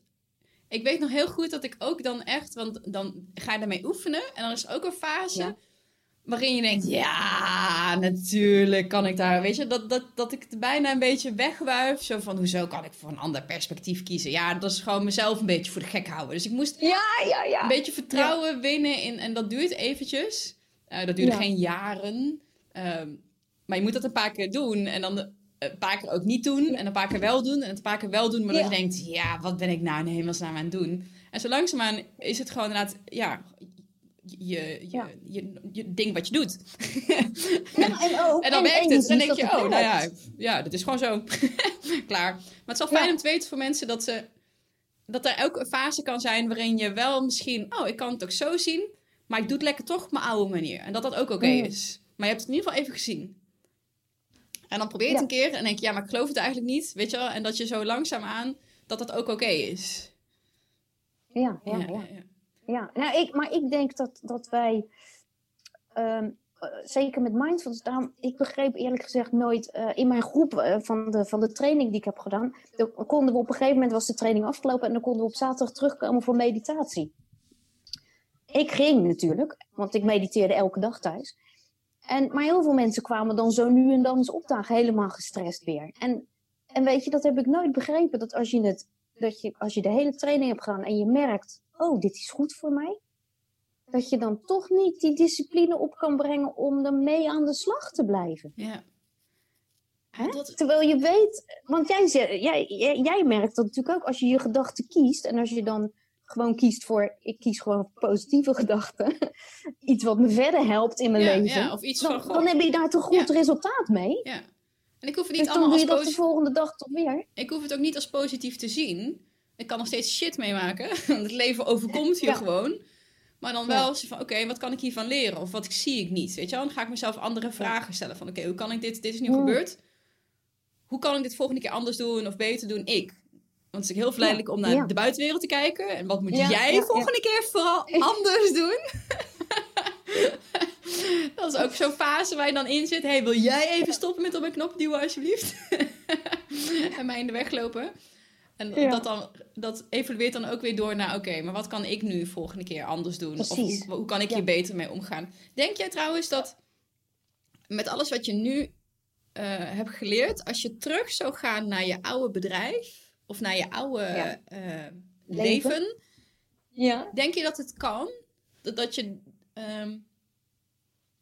ik weet nog heel goed dat ik ook dan echt, want dan ga je daarmee oefenen. En dan is er ook een fase waarin je denkt, ja, natuurlijk kan ik daar, weet je, dat, dat, dat ik het bijna een beetje wegwuif. Zo van, hoezo kan ik voor een ander perspectief kiezen? Ja, dat is gewoon mezelf een beetje voor de gek houden. Dus ik moest ja, ja, ja. een beetje vertrouwen winnen in, en dat duurt eventjes. Uh, dat duurt geen jaren. Um, maar je moet dat een paar keer doen en dan een paar keer ook niet doen en een paar keer wel doen en een paar keer wel doen, maar dat je denkt, ja, wat ben ik nou in hemelsnaam aan het doen? En zo langzaamaan is het gewoon inderdaad, ja, je, je, je, je, ding wat je doet. Ja, en, ook, en dan werkt het. Dan denk je, oh, nou ja, ja, dat is gewoon zo. Klaar. Maar het is wel fijn om te weten voor mensen dat ze dat er ook een fase kan zijn waarin je wel misschien, oh, ik kan het ook zo zien, maar ik doe het lekker toch op mijn oude manier. En dat dat ook oké mm. is. Maar je hebt het in ieder geval even gezien. En dan probeer je het een keer en denk je, ja, maar ik geloof het eigenlijk niet, weet je wel. En dat je zo langzaam aan, dat dat ook oké is. Ja, ja, ja. ja. ja. Nou, ik, maar ik denk dat, dat wij, ehm, eh, zeker met mindfulness, daarom, ik begreep eerlijk gezegd nooit uh, in mijn groep uh, van, de, van de training die ik heb gedaan, dan konden we op een gegeven moment, was de training afgelopen en dan konden we op zaterdag terugkomen voor meditatie. Ik ging natuurlijk, want ik mediteerde elke dag thuis. En, maar heel veel mensen kwamen dan zo nu en dan eens opdagen, helemaal gestrest weer. En, en weet je, dat heb ik nooit begrepen. Dat als je, het, dat je, als je de hele training hebt gedaan en je merkt, oh, dit is goed voor mij. Dat je dan toch niet die discipline op kan brengen om ermee aan de slag te blijven. Ja. Dat... Terwijl je weet, want jij, jij, jij, jij merkt dat natuurlijk ook als je je gedachten kiest en als je dan gewoon kiest voor, ik kies gewoon positieve gedachten. iets wat me verder helpt in mijn leven. Ja, of iets dan, van, dan heb je daar toch goed resultaat mee. Ja. En ik hoef het niet dus allemaal dan doe je dat de volgende dag toch weer. Ik hoef het ook niet als positief te zien. Ik kan nog steeds shit meemaken. Want het leven overkomt hier gewoon. Maar dan wel van, oké, wat kan ik hiervan leren? Of wat zie ik niet? Weet je wel? Dan ga ik mezelf andere vragen stellen. Van, oké, hoe kan ik dit? Dit is nu gebeurd. Hoe kan ik dit volgende keer anders doen of beter doen? Ik. Want het is heel verleidelijk om naar de buitenwereld te kijken. En wat moet jij volgende keer vooral anders doen? dat is ook zo'n fase waar je dan in zit. hey, wil jij even stoppen met op een knop duwen alsjeblieft? en mij in de weg lopen. En dat, dan, dat evolueert dan ook weer door naar... oké, maar wat kan ik nu volgende keer anders doen? Of hoe, hoe, kan ik hier beter mee omgaan? Denk jij trouwens dat met alles wat je nu uh, hebt geleerd... als je terug zou gaan naar je oude bedrijf of naar je oude eh, leven. Ja. Denk je dat het kan? Dat, dat je um,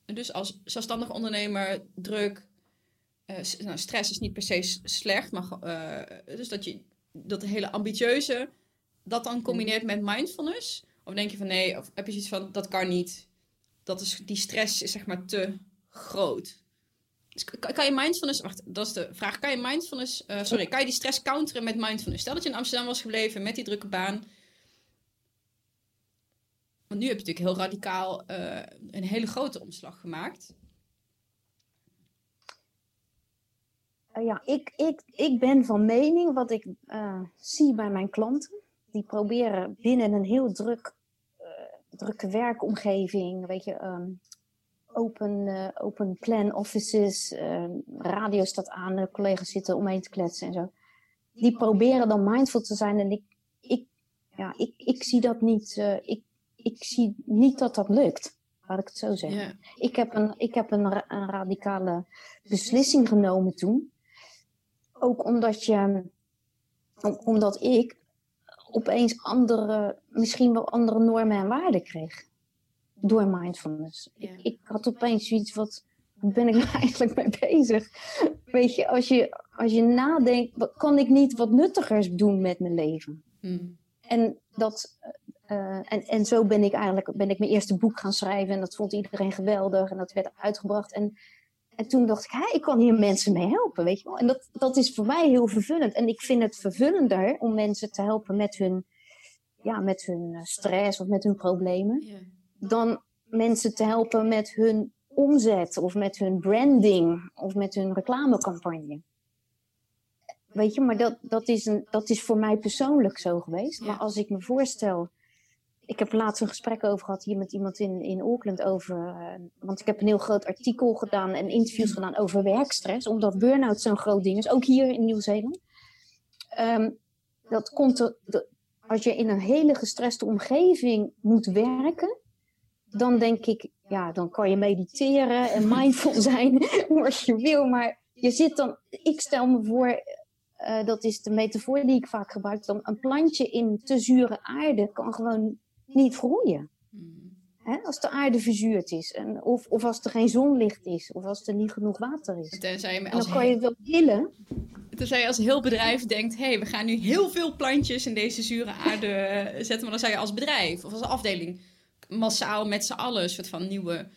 dus als zelfstandig ondernemer druk, uh, nou, stress is niet per se slecht, maar uh, dus dat je dat hele ambitieuze dat dan combineert met mindfulness? Of denk je van nee, of heb je zoiets van dat kan niet? Dat is, die stress is zeg maar te groot. Dus kan je mindfulness, wacht, dat is de vraag. Kan je mindfulness, uh, sorry, kan je die stress counteren met mindfulness? Stel dat je in Amsterdam was gebleven met die drukke baan. Want nu heb je natuurlijk heel radicaal uh, een hele grote omslag gemaakt. Uh, ja, ik, ik, ik ben van mening, wat ik zie bij mijn klanten, die proberen binnen een heel druk, drukke werkomgeving, weet je, um, open, uh, open plan offices, uh, radio staat aan, de collega's zitten omheen te kletsen en zo. Die proberen dan mindful te zijn en ik, ik, ja, ik, ik zie dat niet, uh, ik, ik zie niet dat dat lukt. Laat ik het zo zeggen. Yeah. Ik heb, een, ik heb een, een radicale beslissing genomen toen. Ook omdat je, omdat ik opeens andere, misschien wel andere normen en waarden kreeg door mindfulness. Ik, ik, had opeens zoiets wat, ben ik nou eigenlijk mee bezig? Weet je, als je, als je nadenkt, kan ik niet wat nuttigers doen met mijn leven? Hmm. En, dat, uh, en, en zo ben ik eigenlijk ben ik mijn eerste boek gaan schrijven. En dat vond iedereen geweldig. En dat werd uitgebracht. En, en toen dacht ik, hé, ik kan hier mensen mee helpen, weet je wel. En dat, dat is voor mij heel vervullend. En ik vind het vervullender om mensen te helpen met hun, ja, met hun stress of met hun problemen. Dan mensen te helpen met hun omzet of met hun branding of met hun reclamecampagne. Weet je, maar dat, dat, is, een, dat is voor mij persoonlijk zo geweest. Maar als ik me voorstel. Ik heb laatst een gesprek over gehad hier met iemand in, in Auckland over. Uh, want ik heb een heel groot artikel gedaan en interviews gedaan over werkstress. Omdat burn-out zo'n groot ding is. Ook hier in Nieuw-Zeeland. Um, dat komt er, als je in een hele gestreste omgeving moet werken dan denk ik, ja, dan kan je mediteren en mindful zijn, wat je wil. Maar je zit dan, ik stel me voor, uh, dat is de metafoor die ik vaak gebruik, dan een plantje in te zure aarde kan gewoon niet groeien. Hmm. Hè? Als de aarde verzuurd is, en, of, of als er geen zonlicht is, of als er niet genoeg water is. Tenzij je En als, dan kan je het wel willen, tenzij je als heel bedrijf denkt... hé, hey, we gaan nu heel veel plantjes in deze zure aarde eh, zetten... maar dan zou je als bedrijf of als afdeling massaal met z'n allen... een soort van nieuwe...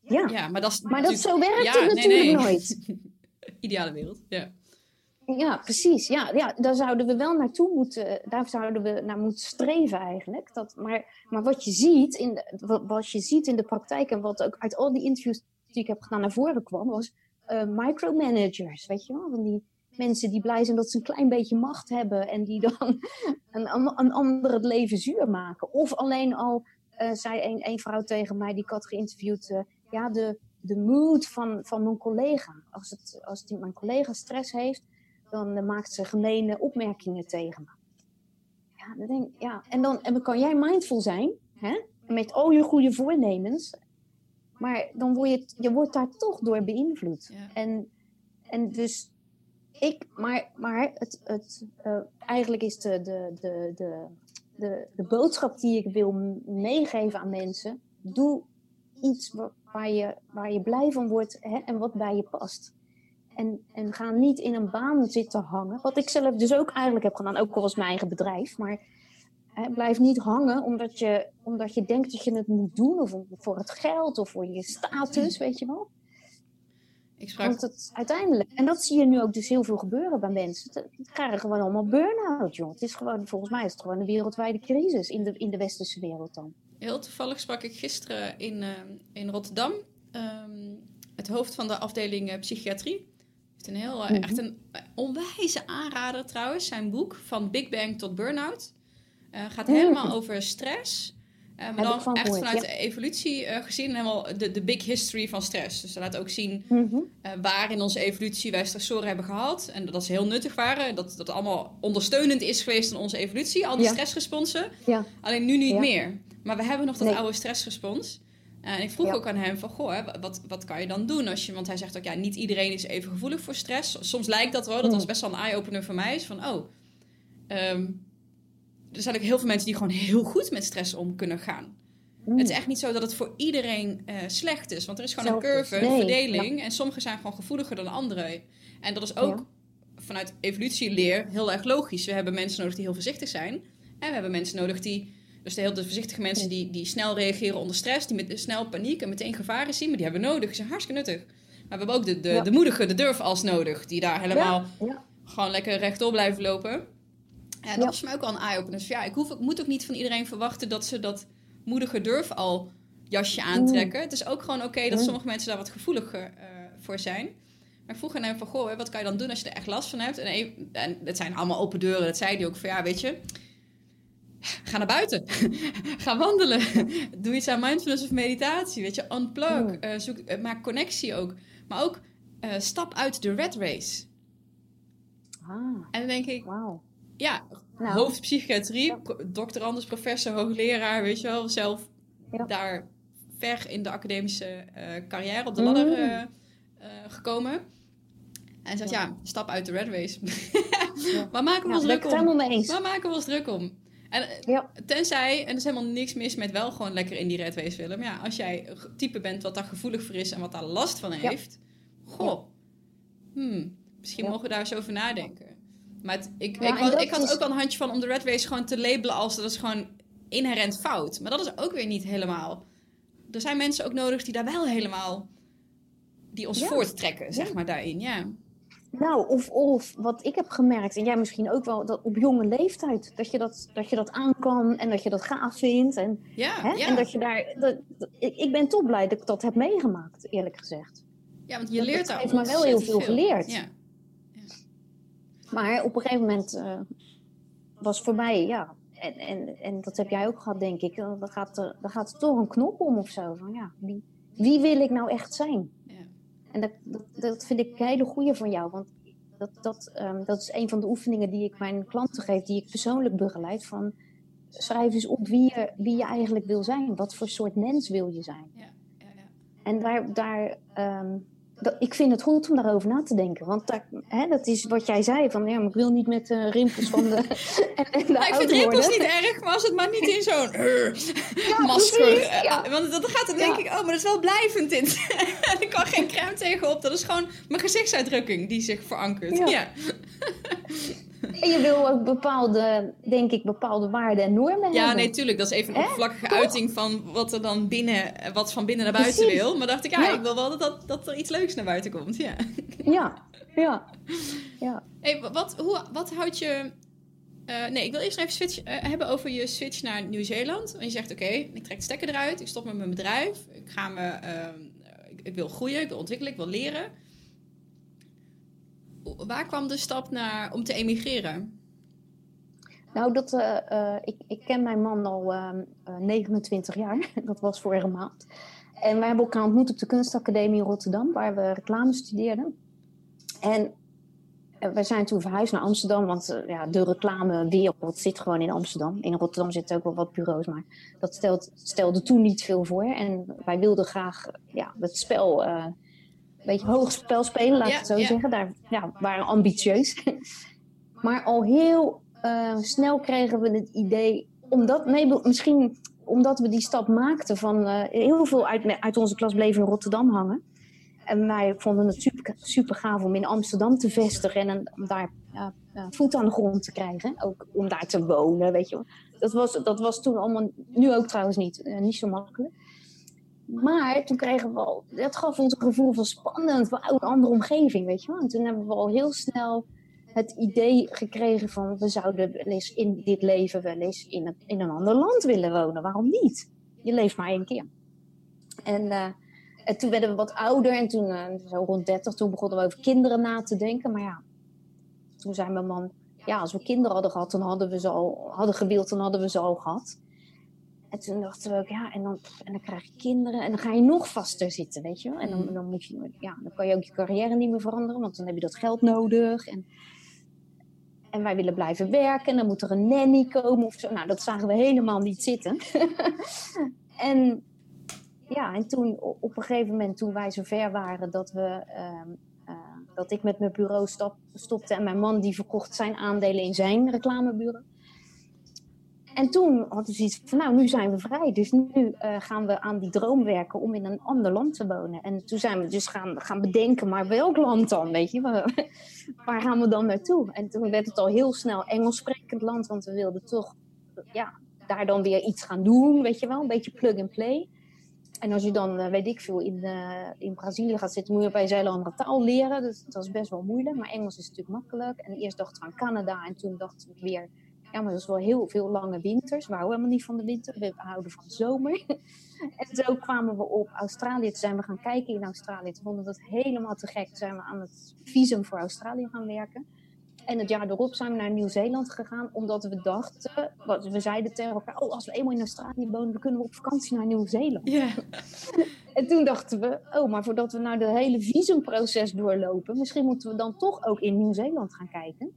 ja. Ja, maar dat is Maar dat, zo werkt Ja, het nee, natuurlijk nee. nooit. Ideale wereld, ja. Ja, precies. Ja, ja, daar zouden we wel naartoe moeten, daar zouden we naar moeten streven eigenlijk. Dat, maar, maar wat je ziet in de, wat, wat je ziet in de praktijk en wat ook uit al die interviews die ik heb gedaan naar voren kwam, was eh, micromanagers, weet je wel? Van die mensen die blij zijn dat ze een klein beetje macht hebben en die dan een, een ander het leven zuur maken. Of alleen al, eh, zei een, een vrouw tegen mij die ik had geïnterviewd, eh, ja, de, de mood van, van mijn collega. Als, het, als die, mijn collega stress heeft, dan eh, maakt ze gemene opmerkingen tegen me. Ja, dan denk ja. En, dan, en dan kan jij mindful zijn, hè? met al je goede voornemens, maar dan word je, je wordt daar toch door beïnvloed. Ja. En, en dus ik, maar, maar het, het, eh, eigenlijk is de, de, de, de, de, boodschap die ik wil meegeven aan mensen, doe iets wa- waar je, waar je blij van wordt hè, en wat bij je past. En, en ga niet in een baan zitten hangen. Wat ik zelf dus ook eigenlijk heb gedaan, ook al was mijn eigen bedrijf. Maar hè, blijf niet hangen omdat je, omdat je denkt dat je het moet doen. Of voor het geld of voor je status, weet je wel. Ik sprak Want het uiteindelijk, en dat zie je nu ook dus heel veel gebeuren bij mensen. Het- krijgen gewoon allemaal burn-out, joh. Het is gewoon, volgens mij is het gewoon een wereldwijde crisis in de, in de westerse wereld dan. Heel toevallig sprak ik gisteren in, eh, in Rotterdam. ehm, het hoofd van de afdeling eh, psychiatrie. Heeft een heel, eh, Mhm. echt een onwijze aanrader trouwens. Zijn boek van Big Bang tot Burnout. Gaat helemaal over stress. Eh, maar Heb dan echt gehoord, vanuit ja. de evolutie eh, gezien. Helemaal de, de big history van stress. Dus dat laat ook zien Mhm. eh, waar in onze evolutie wij stressoren hebben gehad. En dat ze heel nuttig waren. Dat dat allemaal ondersteunend is geweest in onze evolutie. Al die Ja. stressresponsen. Ja. Alleen nu niet meer. Maar we hebben nog dat Nee. oude stressrespons. En ik vroeg Ja. ook aan hem van, goh, hè, wat, wat kan je dan doen? Als je, want hij zegt ook, ja, niet iedereen is even gevoelig voor stress. Soms lijkt dat wel. Dat Mm. was best wel een eye-opener voor mij. Is van, oh, ehm, er zijn ook heel veel mensen die gewoon heel goed met stress om kunnen gaan. Mm. Het is echt niet zo dat het voor iedereen eh, slecht is. Want er is gewoon een curve, een Nee, verdeling. En sommigen zijn gewoon gevoeliger dan anderen. En dat is ook Ja. vanuit evolutieleer heel erg logisch. We hebben mensen nodig die heel voorzichtig zijn. En we hebben mensen nodig die... Dus de heel de voorzichtige mensen die, die snel reageren onder stress. Die met snel paniek en meteen gevaren zien. Maar die hebben we nodig. Die zijn hartstikke nuttig. Maar we hebben ook de, de, moedige, de durfas nodig. Die daar helemaal gewoon lekker rechtop blijven lopen. En dat Ja. was mij ook al een eye-opener. Dus ja, ik, hoef, ik moet ook niet van iedereen verwachten dat ze dat moedige durf al jasje aantrekken. Het is ook gewoon oké dat Mm. sommige mensen daar wat gevoeliger eh, voor zijn. Maar ik vroeg aan hem van, goh, wat kan je dan doen als je er echt last van hebt? En, een- en het zijn allemaal open deuren. Dat zei hij ook van, ja, weet je... Ga naar buiten. Ga wandelen. Doe iets aan mindfulness of meditatie. Weet je, unplug. Mm. Eh, zoek, eh, maak connectie ook. Maar ook stap uit de red race. Ah, En dan denk ik, wauw. Ja, Nou. hoofdpsychiatrie, Ja. pro- dokter Anders, professor, hoogleraar, weet je wel, zelf Ja. daar ver in de academische eh, carrière op de Mm. ladder eh, eh, gekomen. En zegt, ja. Ja. stap uit de red race. Ja. Waar maken we ons druk om? Waar maken we ons druk om? En tenzij, en er is helemaal niks mis met wel gewoon lekker in die red race willen. Maar ja, als jij type bent wat daar gevoelig voor is en wat daar last van heeft. Goh, hmm, misschien mogen we daar eens over nadenken. Maar het- ik, ik, dat ik had is- ook wel een handje van om de red race gewoon te labelen als dat is gewoon inherent fout. Maar dat is ook weer niet helemaal. Er zijn mensen ook nodig die daar wel helemaal, die ons Ja. voorttrekken, zeg Ja. maar daarin. Ja. Nou, of, of wat ik heb gemerkt, en jij misschien ook wel, dat op jonge leeftijd, dat je dat, dat je dat aan kan en dat je dat gaaf vindt. En, Ja, hè? ja. en dat je daar, dat, dat- ik, ben toch blij dat ik dat heb meegemaakt, eerlijk gezegd. ja, want je dat- leert daar heeft me wel heel ontzettend veel geleerd. Ja. Maar op een gegeven moment eh, was voor mij, ja, en, en, en dat heb jij ook gehad, denk ik, dan gaat er, dan gaat er toch een knop om of zo. Van, ja, wie, wie wil ik nou echt zijn? Ja. En dat, dat, dat vind ik een hele goeie van jou. Want dat, dat, ehm, dat is een van de oefeningen die ik mijn klanten geef, die ik persoonlijk begeleid. Van, schrijf eens op wie je, wie je eigenlijk wil zijn. Wat voor soort mens wil je zijn? Ja, ja, ja. En daar, daar, ehm, dat, ik vind het goed om daarover na te denken. Want daar, hè, dat is wat jij zei. Van, ja, maar ik wil niet met uh, rimpels van de, en, en de nou, Ik vind rimpels niet erg, maar als het maar niet in zo'n ja, masker... ja. Want dat gaat dan denk ik, oh, maar dat is wel blijvend dit. er kan geen crème tegenop. Dat is gewoon mijn gezichtsuitdrukking die zich verankert. ja. En je wil ook bepaalde, denk ik, bepaalde waarden en normen ja, hebben. Ja, nee, tuurlijk. Dat is even een oppervlakkige uiting van wat er dan binnen, wat van binnen naar buiten wil. Maar dacht ik, ja, ik wil wel dat, dat er iets leuks naar buiten komt. Ja, ja, ja. ja. Hey, wat, hoe, wat houdt je... Uh, nee, ik wil eerst even switch, uh, hebben over je switch naar Nieuw-Zeeland. En je zegt, oké, ik trek de stekker eruit. Ik stop met mijn bedrijf. Ik, ga me, uh, ik, ik wil groeien, ik wil ontwikkelen, ik wil leren waar kwam de stap naar om te emigreren? Nou, dat, uh, uh, ik, ik ken mijn man al uh, ehm, 29 eh, jaar. dat was vorige maand. En wij hebben elkaar ontmoet op de Kunstacademie in Rotterdam, waar we reclame studeerden. En wij zijn toen verhuisd naar Amsterdam, want ja, de reclamewereld zit gewoon in Amsterdam. In Rotterdam zitten ook wel wat bureaus, maar dat stelt, stelde toen niet veel voor. En wij wilden graag ja, het spel beetje hoog spel spelen, laat ik het zo zeggen. Daar ja, waren ambitieus. maar al heel uh, snel kregen we het idee, omdat, nee, misschien omdat we die stap maakten van uh, heel veel uit, uit onze klas bleven in Rotterdam hangen. En wij vonden het super, super gaaf om in Amsterdam te vestigen en om daar uh, voet aan de grond te krijgen. Ook om daar te wonen, weet je wel. Dat was, dat was toen allemaal, nu ook trouwens niet, niet zo makkelijk. Maar toen kregen we al, dat gaf ons een gevoel van spannend, een andere omgeving, weet je wel. En toen hebben we al heel snel het idee gekregen van we zouden eens in dit leven wel eens in een, in een ander land willen wonen. Waarom niet? Je leeft maar één keer. En, en toen werden we wat ouder en toen, uh, zo rond 30, toen begonnen we over kinderen na te denken. Maar ja, toen zei mijn man, ja, als we kinderen hadden gehad, dan hadden we ze al, hadden gewild, dan hadden we ze al gehad. En toen dachten we ook, ja, en dan, en dan krijg je kinderen en dan ga je nog vaster zitten, weet je wel. En dan, mm. dan, moet je, ja, dan kan je ook je carrière niet meer veranderen, want dan heb je dat geld nodig. En, en wij willen blijven werken en dan moet er een nanny komen of zo. Nou, dat zagen we helemaal niet zitten. en ja, en toen op een gegeven moment, toen wij zover waren dat we... Uh, uh, dat ik met mijn bureau stop, stopte en mijn man die verkocht zijn aandelen in zijn reclamebureau. En toen hadden ze iets van, nou, nu zijn we vrij. Dus nu uh, gaan we aan die droom werken om in een ander land te wonen. En toen zijn we dus gaan, gaan bedenken, maar welk land dan, weet je? Waar gaan we dan naartoe? En toen werd het al heel snel Engels sprekend land, want we wilden toch ja, daar dan weer iets gaan doen, weet je wel? Een beetje plug and play. En als je dan, uh, weet ik veel, in, uh, in Brazilië gaat zitten, moet je opeens een hele andere taal leren. Dus dat is best wel moeilijk. Maar Engels is natuurlijk makkelijk. En eerst dachten we aan Canada en toen dachten we weer ja, maar dat is wel heel veel lange winters. We houden helemaal niet van de winter. We houden van de zomer. en zo kwamen we op Australië. Toen zijn we gaan kijken in Australië. Toen vonden we dat helemaal te gek. Toen zijn we aan het visum voor Australië gaan werken. En het jaar erop zijn we naar Nieuw-Zeeland gegaan, omdat we dachten, we zeiden tegen elkaar, oh, als we eenmaal in Australië wonen, dan kunnen we op vakantie naar Nieuw-Zeeland. Yeah. en toen dachten we, oh, maar voordat we nou de hele visumproces doorlopen, misschien moeten we dan toch ook in Nieuw-Zeeland gaan kijken.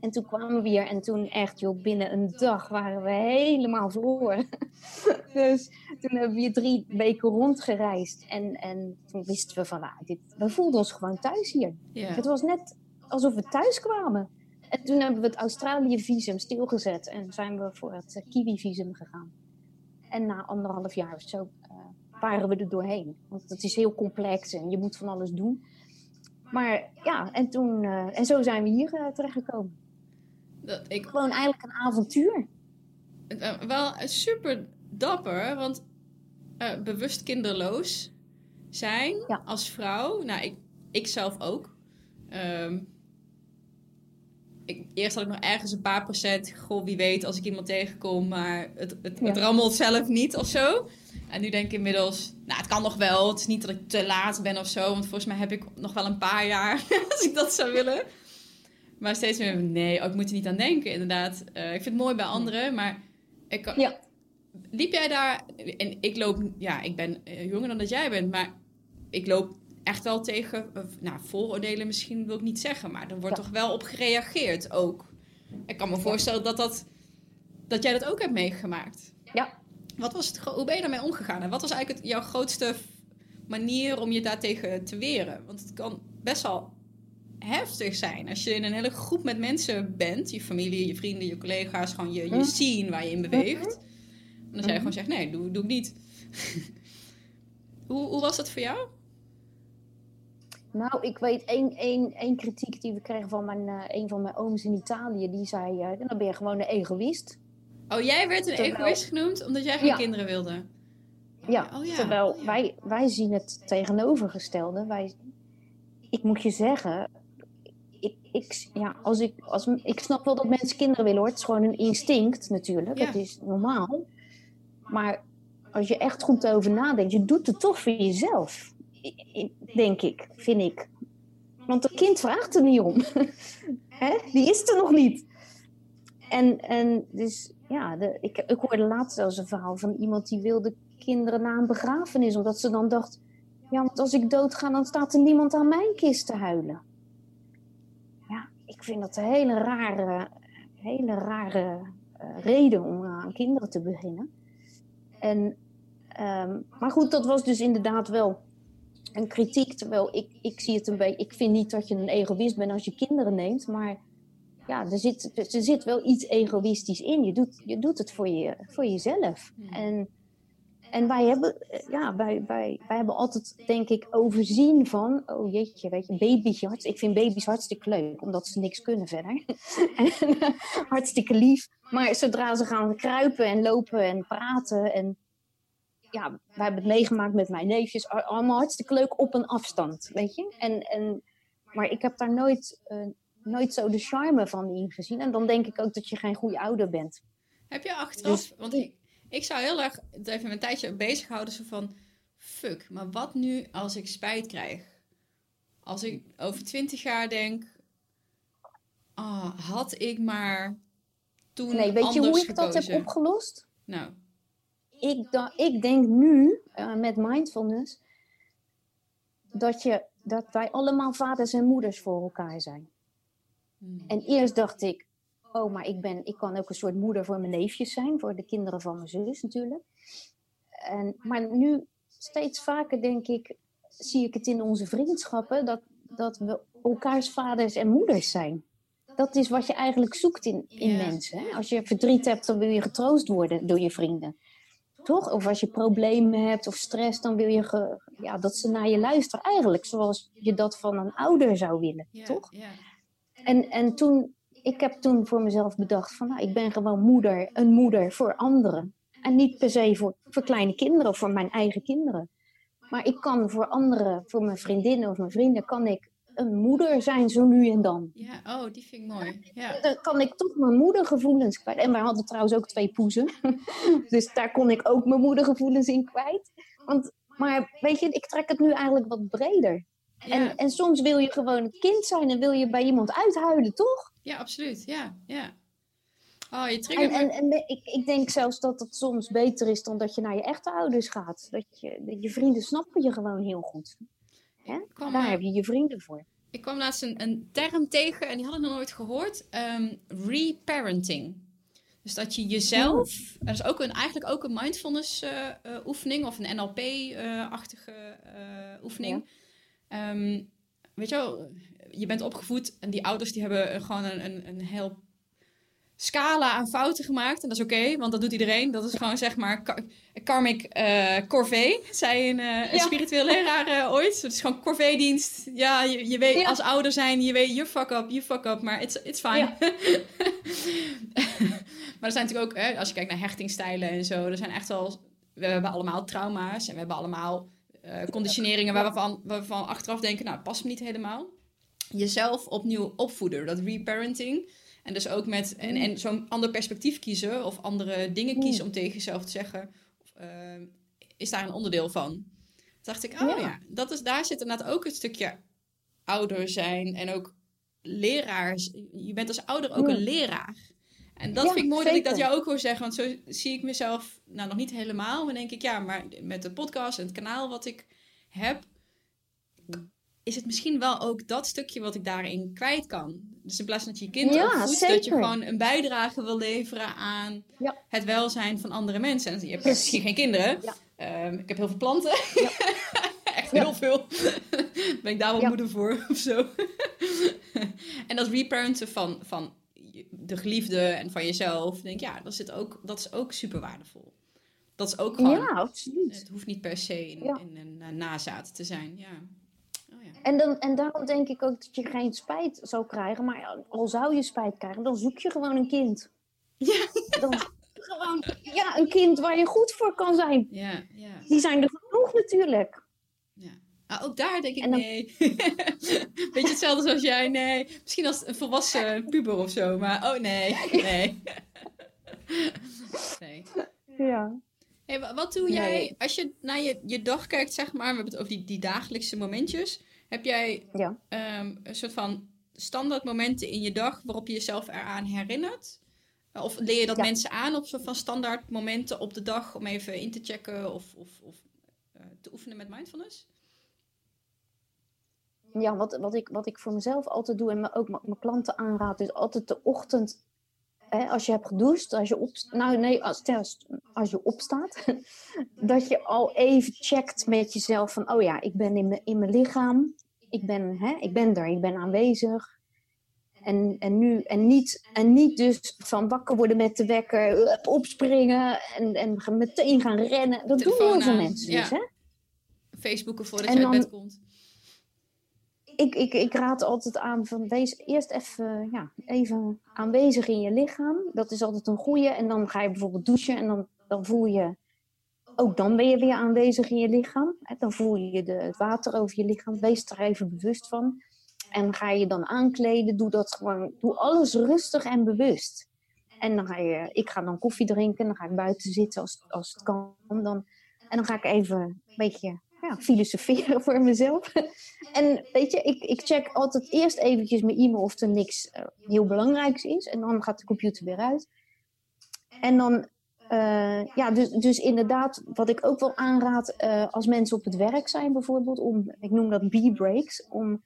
En toen kwamen we hier en toen echt, joh, binnen een dag waren we helemaal verloren. dus toen hebben we hier drie weken rondgereisd. En, en toen wisten we van, dit, we voelden ons gewoon thuis hier. Het was net alsof we thuis kwamen. En toen hebben we het Australië-visum stilgezet en zijn we voor het uh, Kiwi-visum gegaan. En na anderhalf jaar of zo uh, waren we er doorheen. Want het is heel complex en je moet van alles doen. Maar ja, en, toen, uh, en zo zijn we hier terechtgekomen. Dat ik... Gewoon eigenlijk een avontuur. Uh, wel super dapper, want uh, bewust kinderloos zijn als vrouw. Nou, ik, ik zelf ook. Um, ik, eerst had ik nog ergens een paar procent. Goh, wie weet als ik iemand tegenkom, maar het, het, het rammelt zelf niet of zo. En nu denk ik inmiddels, nou, het kan nog wel. Het is niet dat ik te laat ben of zo. Want volgens mij heb ik nog wel een paar jaar als ik dat zou willen. Maar steeds meer, nee, oh, ik moet er niet aan denken, inderdaad. Uh, ik vind het mooi bij anderen, maar ik kan... Ja. Liep jij daar... En ik loop... Ja, ik ben eh, jonger dan dat jij bent, maar ik loop echt wel tegen... nou, vooroordelen misschien wil ik niet zeggen, maar er wordt toch wel op gereageerd ook. Ik kan me voorstellen dat, dat, dat jij dat ook hebt meegemaakt. Ja. Wat was het, hoe ben je daarmee omgegaan? En wat was eigenlijk het, jouw grootste manier om je daartegen te weren. Want het kan best wel heftig zijn als je in een hele groep met mensen bent, je familie, je vrienden, je collega's, gewoon je, je Mhm. scene waar je in beweegt. Mhm. En dan je gewoon zegt, nee, doe, doe ik niet. hoe, hoe was dat voor jou? Nou, ik weet één, één, één kritiek die we kregen van mijn, eh, een van mijn ooms in Italië. Die zei, eh, dan ben je gewoon een egoïst. Oh, jij werd een Terwijl- egoïst genoemd omdat jij geen Ja. kinderen wilde. Ja, Oh ja, terwijl oh ja. Wij, wij zien het tegenovergestelde. Wij, ik moet je zeggen, ik, ik, ja, als ik, als, ik snap wel dat mensen kinderen willen hoor. Het is gewoon een instinct natuurlijk. Ja. Het is normaal. Maar als je echt goed over nadenkt, je doet het toch voor jezelf. Denk ik, vind ik. Want een kind vraagt er niet om. Hè? Die is er nog niet. En, en dus, ja, de, ik, ik hoorde laatst zelfs een verhaal van iemand die wilde kinderen na een begrafenis. Omdat ze dan dacht, ja, want als ik doodga, dan staat er niemand aan mijn kist te huilen. Ik vind dat een hele rare, hele rare eh, reden om aan kinderen te beginnen. En, ehm, maar goed, dat was dus inderdaad wel een kritiek. Terwijl ik, ik zie het een beetje, ik vind niet dat je een egoïst bent als je kinderen neemt, maar ja, er zit, er zit wel iets egoïstisch in. Je doet, je doet het voor, je, voor jezelf. En, en wij hebben, eh, ja, wij, wij, wij hebben altijd, denk ik, overzien van, oh jeetje, weet je, baby's, ik vind baby's hartstikke leuk, omdat ze niks kunnen verder. en, eh, hartstikke lief. Maar zodra ze gaan kruipen en lopen en praten en ja, wij hebben het meegemaakt met mijn neefjes, allemaal hartstikke leuk op een afstand, weet je. En, en, maar ik heb daar nooit, eh, nooit zo de charme van ingezien. En dan denk ik ook dat je geen goede ouder bent. Heb je achteraf, Dus- want ik, ik zou heel erg het even een tijdje bezighouden, zo van, fuck, maar wat nu als ik spijt krijg? Als ik over twintig jaar denk, ah, had ik maar toen Nee, weet je hoe ik dat heb opgelost? Nou, Ik, da- ik denk nu, eh, met mindfulness, dat, je, dat wij allemaal vaders en moeders voor elkaar zijn. hmm. En eerst dacht ik, oh, maar ik, ben, ik kan ook een soort moeder voor mijn neefjes zijn, voor de kinderen van mijn zus natuurlijk. En, maar nu, steeds vaker denk ik, zie ik het in onze vriendschappen, dat, dat we elkaars vaders en moeders zijn. Dat is wat je eigenlijk zoekt in, in Ja. mensen. Hè? Als je verdriet hebt, dan wil je getroost worden door je vrienden. Toch? Of als je problemen hebt of stress, dan wil je ge- ja, dat ze naar je luisteren. Eigenlijk zoals je dat van een ouder zou willen. ja, Toch? Ja. En, en toen, ik heb toen voor mezelf bedacht van, nou, ik ben gewoon moeder, een moeder voor anderen. En niet per se voor, voor kleine kinderen of voor mijn eigen kinderen. Maar ik kan voor anderen, voor mijn vriendinnen of mijn vrienden, kan ik een moeder zijn zo nu en dan. ja, oh, die vind ik mooi. Ja, Dan kan ik toch mijn moedergevoelens kwijt. En wij hadden trouwens ook twee poezen. dus daar kon ik ook mijn moedergevoelens in kwijt. Want, maar weet je, ik trek het nu eigenlijk wat breder. Ja, En, en soms wil je gewoon het kind zijn en wil je bij iemand uithuilen, toch? ja absoluut. Ja, ja. Oh, je En, en, en ik, ik denk zelfs dat het soms beter is dan dat je naar je echte ouders gaat. Dat je, dat je vrienden snappen je gewoon heel goed. Hè? Kwam, Daar heb je je vrienden voor. Ik kwam laatst een, een term tegen en die had ik nog nooit gehoord. Ehm, reparenting. Dus dat je jezelf, dat is ook een, eigenlijk ook een mindfulness eh, eh, oefening of een NLP-achtige eh, oefening. Ehm, weet je wel, je bent opgevoed en die ouders die hebben gewoon een, een, een heel scala aan fouten gemaakt. En dat is oké, want dat doet iedereen. Dat is gewoon zeg maar ka- karmic eh corvée, zei een, een Ja. spiritueel leraar eh, ooit. Het is gewoon corvée-dienst. Ja, je, je weet Ja. als ouder zijn, je weet, you fuck up, you fuck up, maar it's, it's fine. Ja. maar er zijn natuurlijk ook, als je kijkt naar hechtingstijlen en zo, er zijn echt wel, we hebben allemaal trauma's en we hebben allemaal eh, conditioneringen waar we, van, waar we van achteraf denken, nou, het past me niet helemaal. Jezelf opnieuw opvoeden, dat reparenting. En dus ook met en, en zo'n ander perspectief kiezen of andere dingen kiezen om tegen jezelf te zeggen, eh, is daar een onderdeel van. Toen dacht ik, oh ja, Ja. dat is, daar zit inderdaad ook een stukje ouder zijn en ook leraar. Je bent als ouder ook Ja. een leraar. En dat Ja, vind ik mooi dat ik dat jou ook hoor zeggen. Want zo zie ik mezelf, nou nog niet helemaal. Maar denk ik, ja, maar met de podcast en het kanaal wat ik heb... is het misschien wel ook dat stukje wat ik daarin kwijt kan. Dus in plaats van dat je je kind Ja, opvoedt... dat je gewoon een bijdrage wil leveren aan Ja. het welzijn van andere mensen. En je hebt misschien geen kinderen. Ja. Ehm, ik heb heel veel planten. Ja. Echt heel veel. ben ik daar wel moeder voor of zo. en dat reparenten van, van de geliefde en van jezelf, denk ja, dat, zit ook, dat is ook super waardevol. Dat is ook gewoon. Ja, absoluut. Het hoeft niet per se in, in een uh, nazaat te zijn. Ja. Oh, ja. En, dan, en daarom denk ik ook dat je geen spijt zou krijgen. Maar al zou je spijt krijgen, dan zoek je gewoon een kind. Ja. Dan, gewoon ja, een kind waar je goed voor kan zijn. Ja, ja. Die zijn er genoeg natuurlijk. Ah, ook daar denk ik nee. Beetje hetzelfde zoals jij, nee. Misschien als een volwassen puber of zo, maar oh nee, nee. nee. Ja. Hey, wat doe jij als je naar je, je dag kijkt, zeg maar? We hebben het over die, die dagelijkse momentjes. Heb jij ja. um, een soort van standaard momenten in je dag waarop je jezelf eraan herinnert? Of leer je dat mensen aan op soort van standaard momenten op de dag om even in te checken of, of, of uh, te oefenen met mindfulness? Ja, wat, wat, ik, wat ik voor mezelf altijd doe en ook mijn klanten aanraad, is altijd de ochtend, hè, als je hebt gedoucht, als je op, nou nee, als, als je opstaat, dat je al even checkt met jezelf van, oh ja, ik ben in mijn, in mijn lichaam, ik ben, hè, ik ben er, ik ben aanwezig. En, en, nu, en, niet, en niet dus van wakker worden met de wekker, opspringen en, en meteen gaan rennen. Dat doen heel veel mensen dus, hè? Facebooken voordat en je uit bed komt. Ik, ik, ik raad altijd aan van wees eerst even, ja, even aanwezig in je lichaam. Dat is altijd een goede. En dan ga je bijvoorbeeld douchen en dan, dan voel je... Ook dan ben je weer aanwezig in je lichaam. Dan voel je de, het water over je lichaam. Wees er even bewust van. En ga je dan aankleden, doe dat gewoon, doe alles rustig en bewust. En dan ga je, ik ga dan koffie drinken, dan ga ik buiten zitten als, als het kan. Dan, en dan ga ik even een beetje ja, filosoferen voor mezelf. en weet je, ik, ik check altijd eerst eventjes mijn e-mail of er niks uh, heel belangrijks is. En dan gaat de computer weer uit. En dan, uh, ja, dus, dus inderdaad, wat ik ook wel aanraad uh, als mensen op het werk zijn bijvoorbeeld, om, ik noem dat B-breaks, om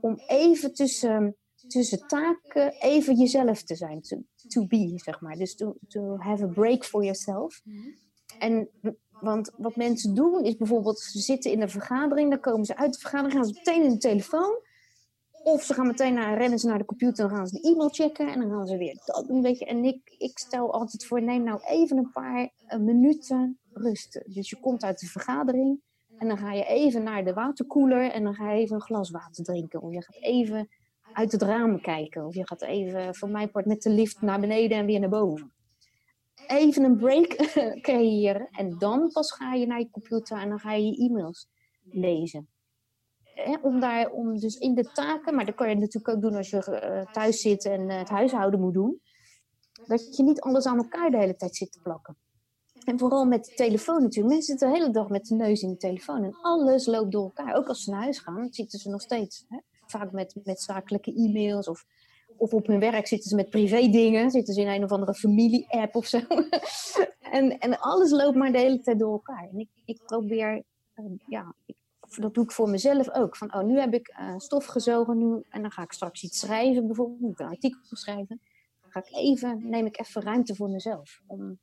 om even tussen, tussen taken even jezelf te zijn. To, to be, zeg maar. Dus to, to have a break for yourself. Mhm. En want wat mensen doen is bijvoorbeeld, ze zitten in een vergadering, dan komen ze uit de vergadering, gaan ze meteen in de telefoon. Of ze gaan meteen naar, rennen ze naar de computer, dan gaan ze de e-mail checken en dan gaan ze weer dat doen. Weet je. En ik, ik stel altijd voor, neem nou even een paar uh, minuten rusten. Dus je komt uit de vergadering en dan ga je even naar de waterkoeler en dan ga je even een glas water drinken. Of je gaat even uit het raam kijken. Of je gaat even, voor mijn part, met de lift naar beneden en weer naar boven. Even een break creëren. En dan pas ga je naar je computer en dan ga je je e-mails lezen. om, daar, om dus in de taken, maar dat kan je natuurlijk ook doen als je uh, thuis zit en uh, het huishouden moet doen. Dat je niet alles aan elkaar de hele tijd zit te plakken. En vooral met de telefoon natuurlijk. Mensen zitten de hele dag met de neus in de telefoon. En alles loopt door elkaar. Ook als ze naar huis gaan, zitten ze nog steeds. Vaak met, met zakelijke e-mails of, of op hun werk zitten ze met privé dingen. Zitten ze in een of andere familie-app of zo. en, en alles loopt maar de hele tijd door elkaar. En ik, ik probeer, uh, ja, dat doe ik voor mezelf ook. Van, oh, nu heb ik uh, stof gezogen nu, en dan ga ik straks iets schrijven. Bijvoorbeeld, een artikel schrijven. Dan ga ik even, neem ik even ruimte voor mezelf. Om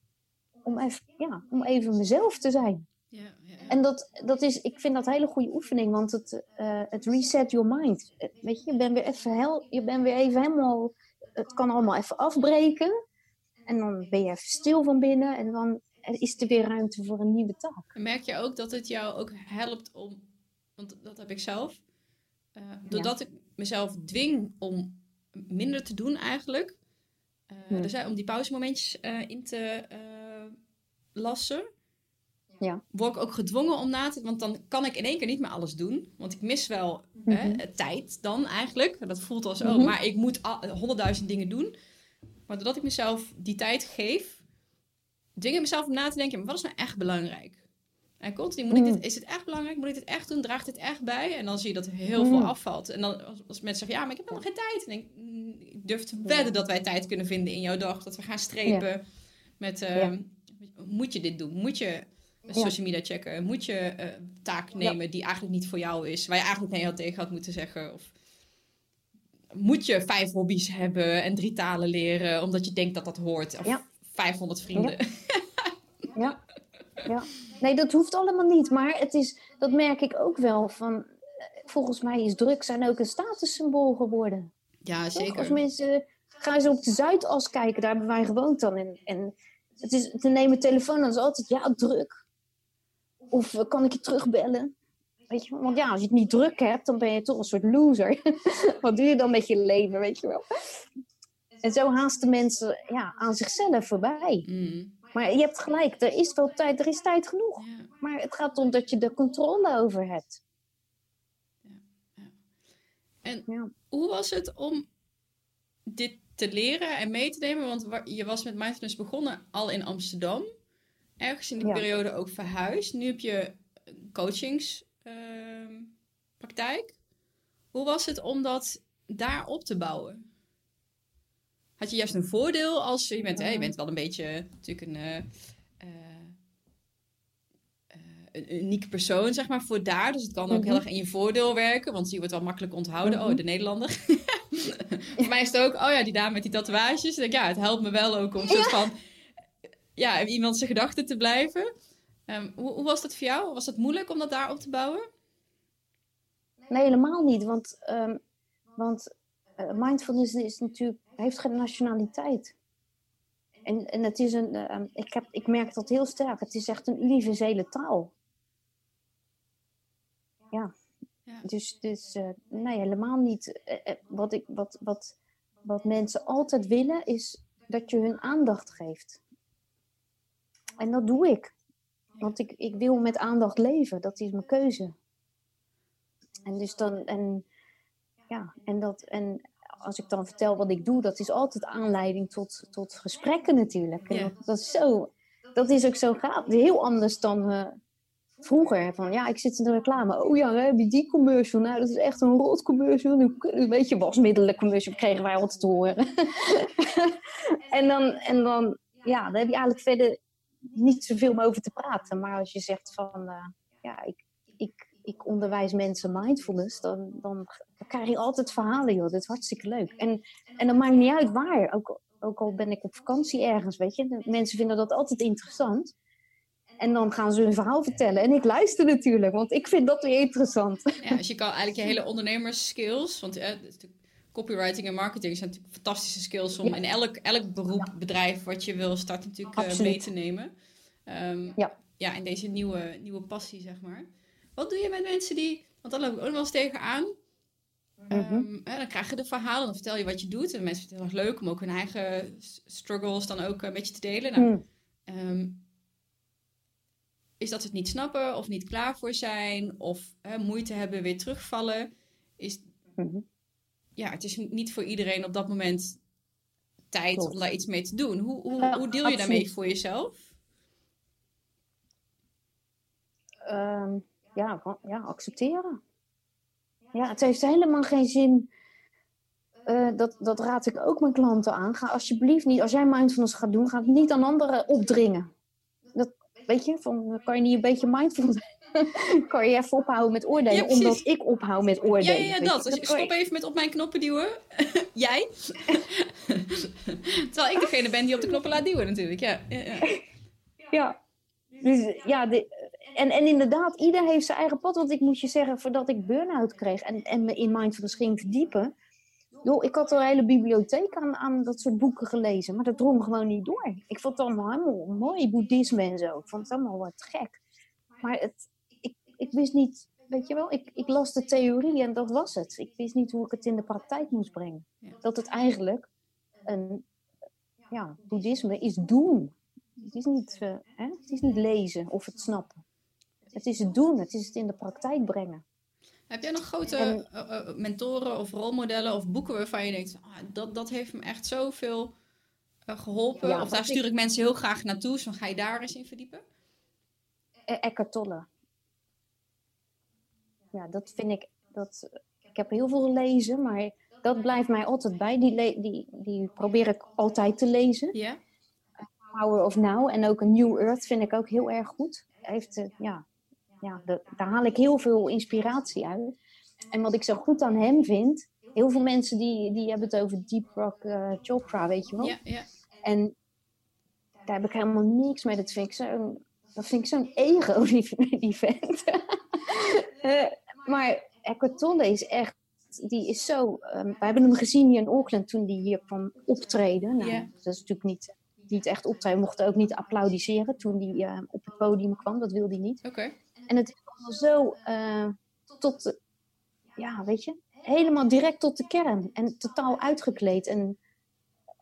om even, ja, om even mezelf te zijn. Ja, ja, En dat, dat is, ik vind dat een hele goede oefening, want het, uh, het reset your mind. Weet je, je bent weer even, hel, je bent weer even helemaal, het kan allemaal even afbreken. En dan ben je even stil van binnen en dan is er weer ruimte voor een nieuwe taak. merk je ook dat het jou ook helpt om, want dat heb ik zelf, uh, doordat ik mezelf dwing om minder te doen eigenlijk, uh, dus, om die pauzemomentjes in te lassen, ja. word ik ook gedwongen om na te... Want dan kan ik in één keer niet meer alles doen. Want ik mis wel hè, mhm. tijd dan eigenlijk. Dat voelt als, oh, mhm. maar ik moet honderdduizend dingen doen. Maar doordat ik mezelf die tijd geef... dingen mezelf om na te denken... maar wat is nou echt belangrijk? En continu, moet ik dit, mhm. is het echt belangrijk? Moet ik dit echt doen? Draagt dit echt bij? En dan zie je dat heel veel afvalt. En dan als, als, mensen zeggen, ja, maar ik heb nog geen tijd. En mm, ik durf te wedden dat wij tijd kunnen vinden in jouw dag. Dat we gaan strepen met... Uh, moet je dit doen? Moet je social media checken? Moet je uh, taak nemen die eigenlijk niet voor jou is? Waar je eigenlijk nee had tegen had moeten zeggen? Of moet je vijf hobby's hebben en drie talen leren omdat je denkt dat dat hoort? Of 500 vrienden? Ja. ja. Nee, dat hoeft allemaal niet. Maar het is, dat merk ik ook wel. Van, volgens mij is drugs zijn ook een statussymbool geworden. Ja, zeker. Als mensen gaan ze op de Zuidas kijken, daar hebben wij gewoond dan. En, en het is, te nemen telefoon, dan is altijd, ja, druk. Of eh, kan ik je terugbellen? Weet je, want ja, als je het niet druk hebt, dan ben je toch een soort loser. Wat doe je dan met je leven, weet je wel? En zo haasten mensen ja, aan zichzelf voorbij. Mm. Maar je hebt gelijk, er is wel tijd, er is tijd genoeg. Ja. Maar het gaat om dat je de controle over hebt. En Ja. hoe was het om dit te leren en mee te nemen? Want wa- je was met mindfulness begonnen al in Amsterdam. Ergens in die Ja. periode ook verhuisd. Nu heb je coachingspraktijk. hoe was het om dat daar op te bouwen? Had je juist een voordeel als je bent, hè, je bent wel een beetje natuurlijk een, eh, een unieke persoon, zeg maar, voor daar. Dus het kan ook Mhm. heel erg in je voordeel werken, want je wordt wel makkelijk onthouden. Mhm. Oh, de Nederlander. voor mij is het ook, oh ja, die dame met die tatoeages. Ik denk, ja, het helpt me wel ook om een soort van, ja, in iemand zijn gedachten te blijven. Ehm, hoe, hoe was dat voor jou? Was het moeilijk om dat daar op te bouwen? Nee, helemaal niet. Want, ehm, want eh, mindfulness is natuurlijk, heeft geen nationaliteit. En, en het is een, ehm, ik, heb, ik merk dat heel sterk. Het is echt een universele taal. Ja. Ja. Dus, dus eh, nee, helemaal niet. Eh, wat, ik, wat, wat, wat mensen altijd willen is dat je hun aandacht geeft. En dat doe ik. Want ik, ik wil met aandacht leven. Dat is mijn keuze. En dus dan, en ja, en dat, en als ik dan vertel wat ik doe, dat is altijd aanleiding tot, tot gesprekken natuurlijk. En dat, dat is zo, dat is ook zo gaaf. Heel anders dan eh, vroeger. Van ja, ik zit in de reclame. Oh ja, heb je die commercial? Nou, dat is echt een rot commercial. Een beetje wasmiddelen commercial kregen wij altijd te horen. en, dan, en dan, ja, dan heb je eigenlijk verder niet zoveel om over te praten. Maar als je zegt van, eh, ja, ik, ik, ik onderwijs mensen mindfulness, dan, dan, krijg je altijd verhalen, joh. Dat is hartstikke leuk. En, en dat maakt niet uit waar. Ook, ook al ben ik op vakantie ergens, weet je. Mensen vinden dat altijd interessant. En dan gaan ze hun verhaal vertellen. En ik luister natuurlijk, want ik vind dat weer interessant. Ja, dus je kan eigenlijk je hele ondernemerskills, want eh, copywriting en marketing zijn natuurlijk fantastische skills om Ja. in elk, elk beroep, bedrijf wat je wil starten natuurlijk eh, mee te nemen. Ehm, Ja. ja, in deze nieuwe, nieuwe passie, zeg maar. Wat doe je met mensen die, want dan loop ik ook nog wel eens tegenaan. Ehm, Mhm. hè, dan krijg je de verhalen, dan vertel je wat je doet. En mensen vinden het heel erg leuk om ook hun eigen struggles dan ook een beetje te delen. Nou, Hmm. Ehm, is dat ze het niet snappen of niet klaar voor zijn of hè, moeite hebben weer terugvallen. Is, Mhm. Ja, het is niet voor iedereen op dat moment tijd Klopt. om daar iets mee te doen. Hoe, hoe, Ja, hoe deel je daarmee voor jezelf? Ehm, ja, ja, accepteren. Ja, het heeft helemaal geen zin. eh, dat, dat raad ik ook mijn klanten aan. Ga alsjeblieft niet, als jij mindfulness gaat doen, ga het niet aan anderen opdringen. Dat, weet je, van, kan je niet een beetje mindful zijn? kan je even ophouden met oordelen, Ja, omdat ik ophoud met oordelen. ja, ja, dat. Dus je- stop even met op mijn knoppen duwen. Jij? Terwijl ik degene ben die op de knoppen laat duwen natuurlijk. Ja, ja, ja. Ja. Dus, ja, de, en, en inderdaad, ieder heeft zijn eigen pad. Want ik moet je zeggen, voordat ik burn-out kreeg en, en me in mindfulness ging verdiepen. Joh, ik had al een hele bibliotheek aan, aan dat soort boeken gelezen. Maar dat drong gewoon niet door. Ik vond het allemaal helemaal mooi, boeddhisme en zo. Ik vond het allemaal wat gek. Maar het, ik, wist niet, weet je wel, ik, ik las de theorie en dat was het. Ik wist niet hoe ik het in de praktijk moest brengen. Ja. Dat het eigenlijk een, ja, boeddhisme is doen. Het is, niet, eh, hè? het is niet lezen of het snappen. Het is het doen, het is het in de praktijk brengen. Heb jij nog grote En- eh, eh, mentoren of rolmodellen of boeken waarvan je denkt, ah, dat, dat heeft me echt zoveel eh, geholpen? Ja, of daar stuur ik- ik mensen heel graag naartoe, dus dan ga je daar eens in verdiepen? E- Eckhart Tolle. Ja, dat vind ik. Dat, ik heb heel veel gelezen, maar dat blijft mij altijd bij. Die, die, die probeer ik altijd te lezen. Ja? Power of Now en ook een New Earth vind ik ook heel erg goed. Heeft, eh, ja, ja, de- daar haal ik heel veel inspiratie uit. En wat ik zo goed aan hem vind, heel veel mensen die, die hebben het over Deepak uh, Chopra, weet je wel. Ja, ja. En daar heb ik helemaal niks mee. Dat vind ik zo'n dat vind ik zo'n ego, die, die vent. Uh, maar Eckhart Tolle is echt, die is zo... Um, we hebben hem gezien hier in Auckland toen hij hier kwam optreden. Nou, Dat is natuurlijk niet, niet echt optreden. We mochten ook niet applaudisseren toen hij uh, op het podium kwam. Dat wilde hij niet. Oké. En het is allemaal zo uh, tot... Ja, weet je? Helemaal direct tot de kern. En totaal uitgekleed. En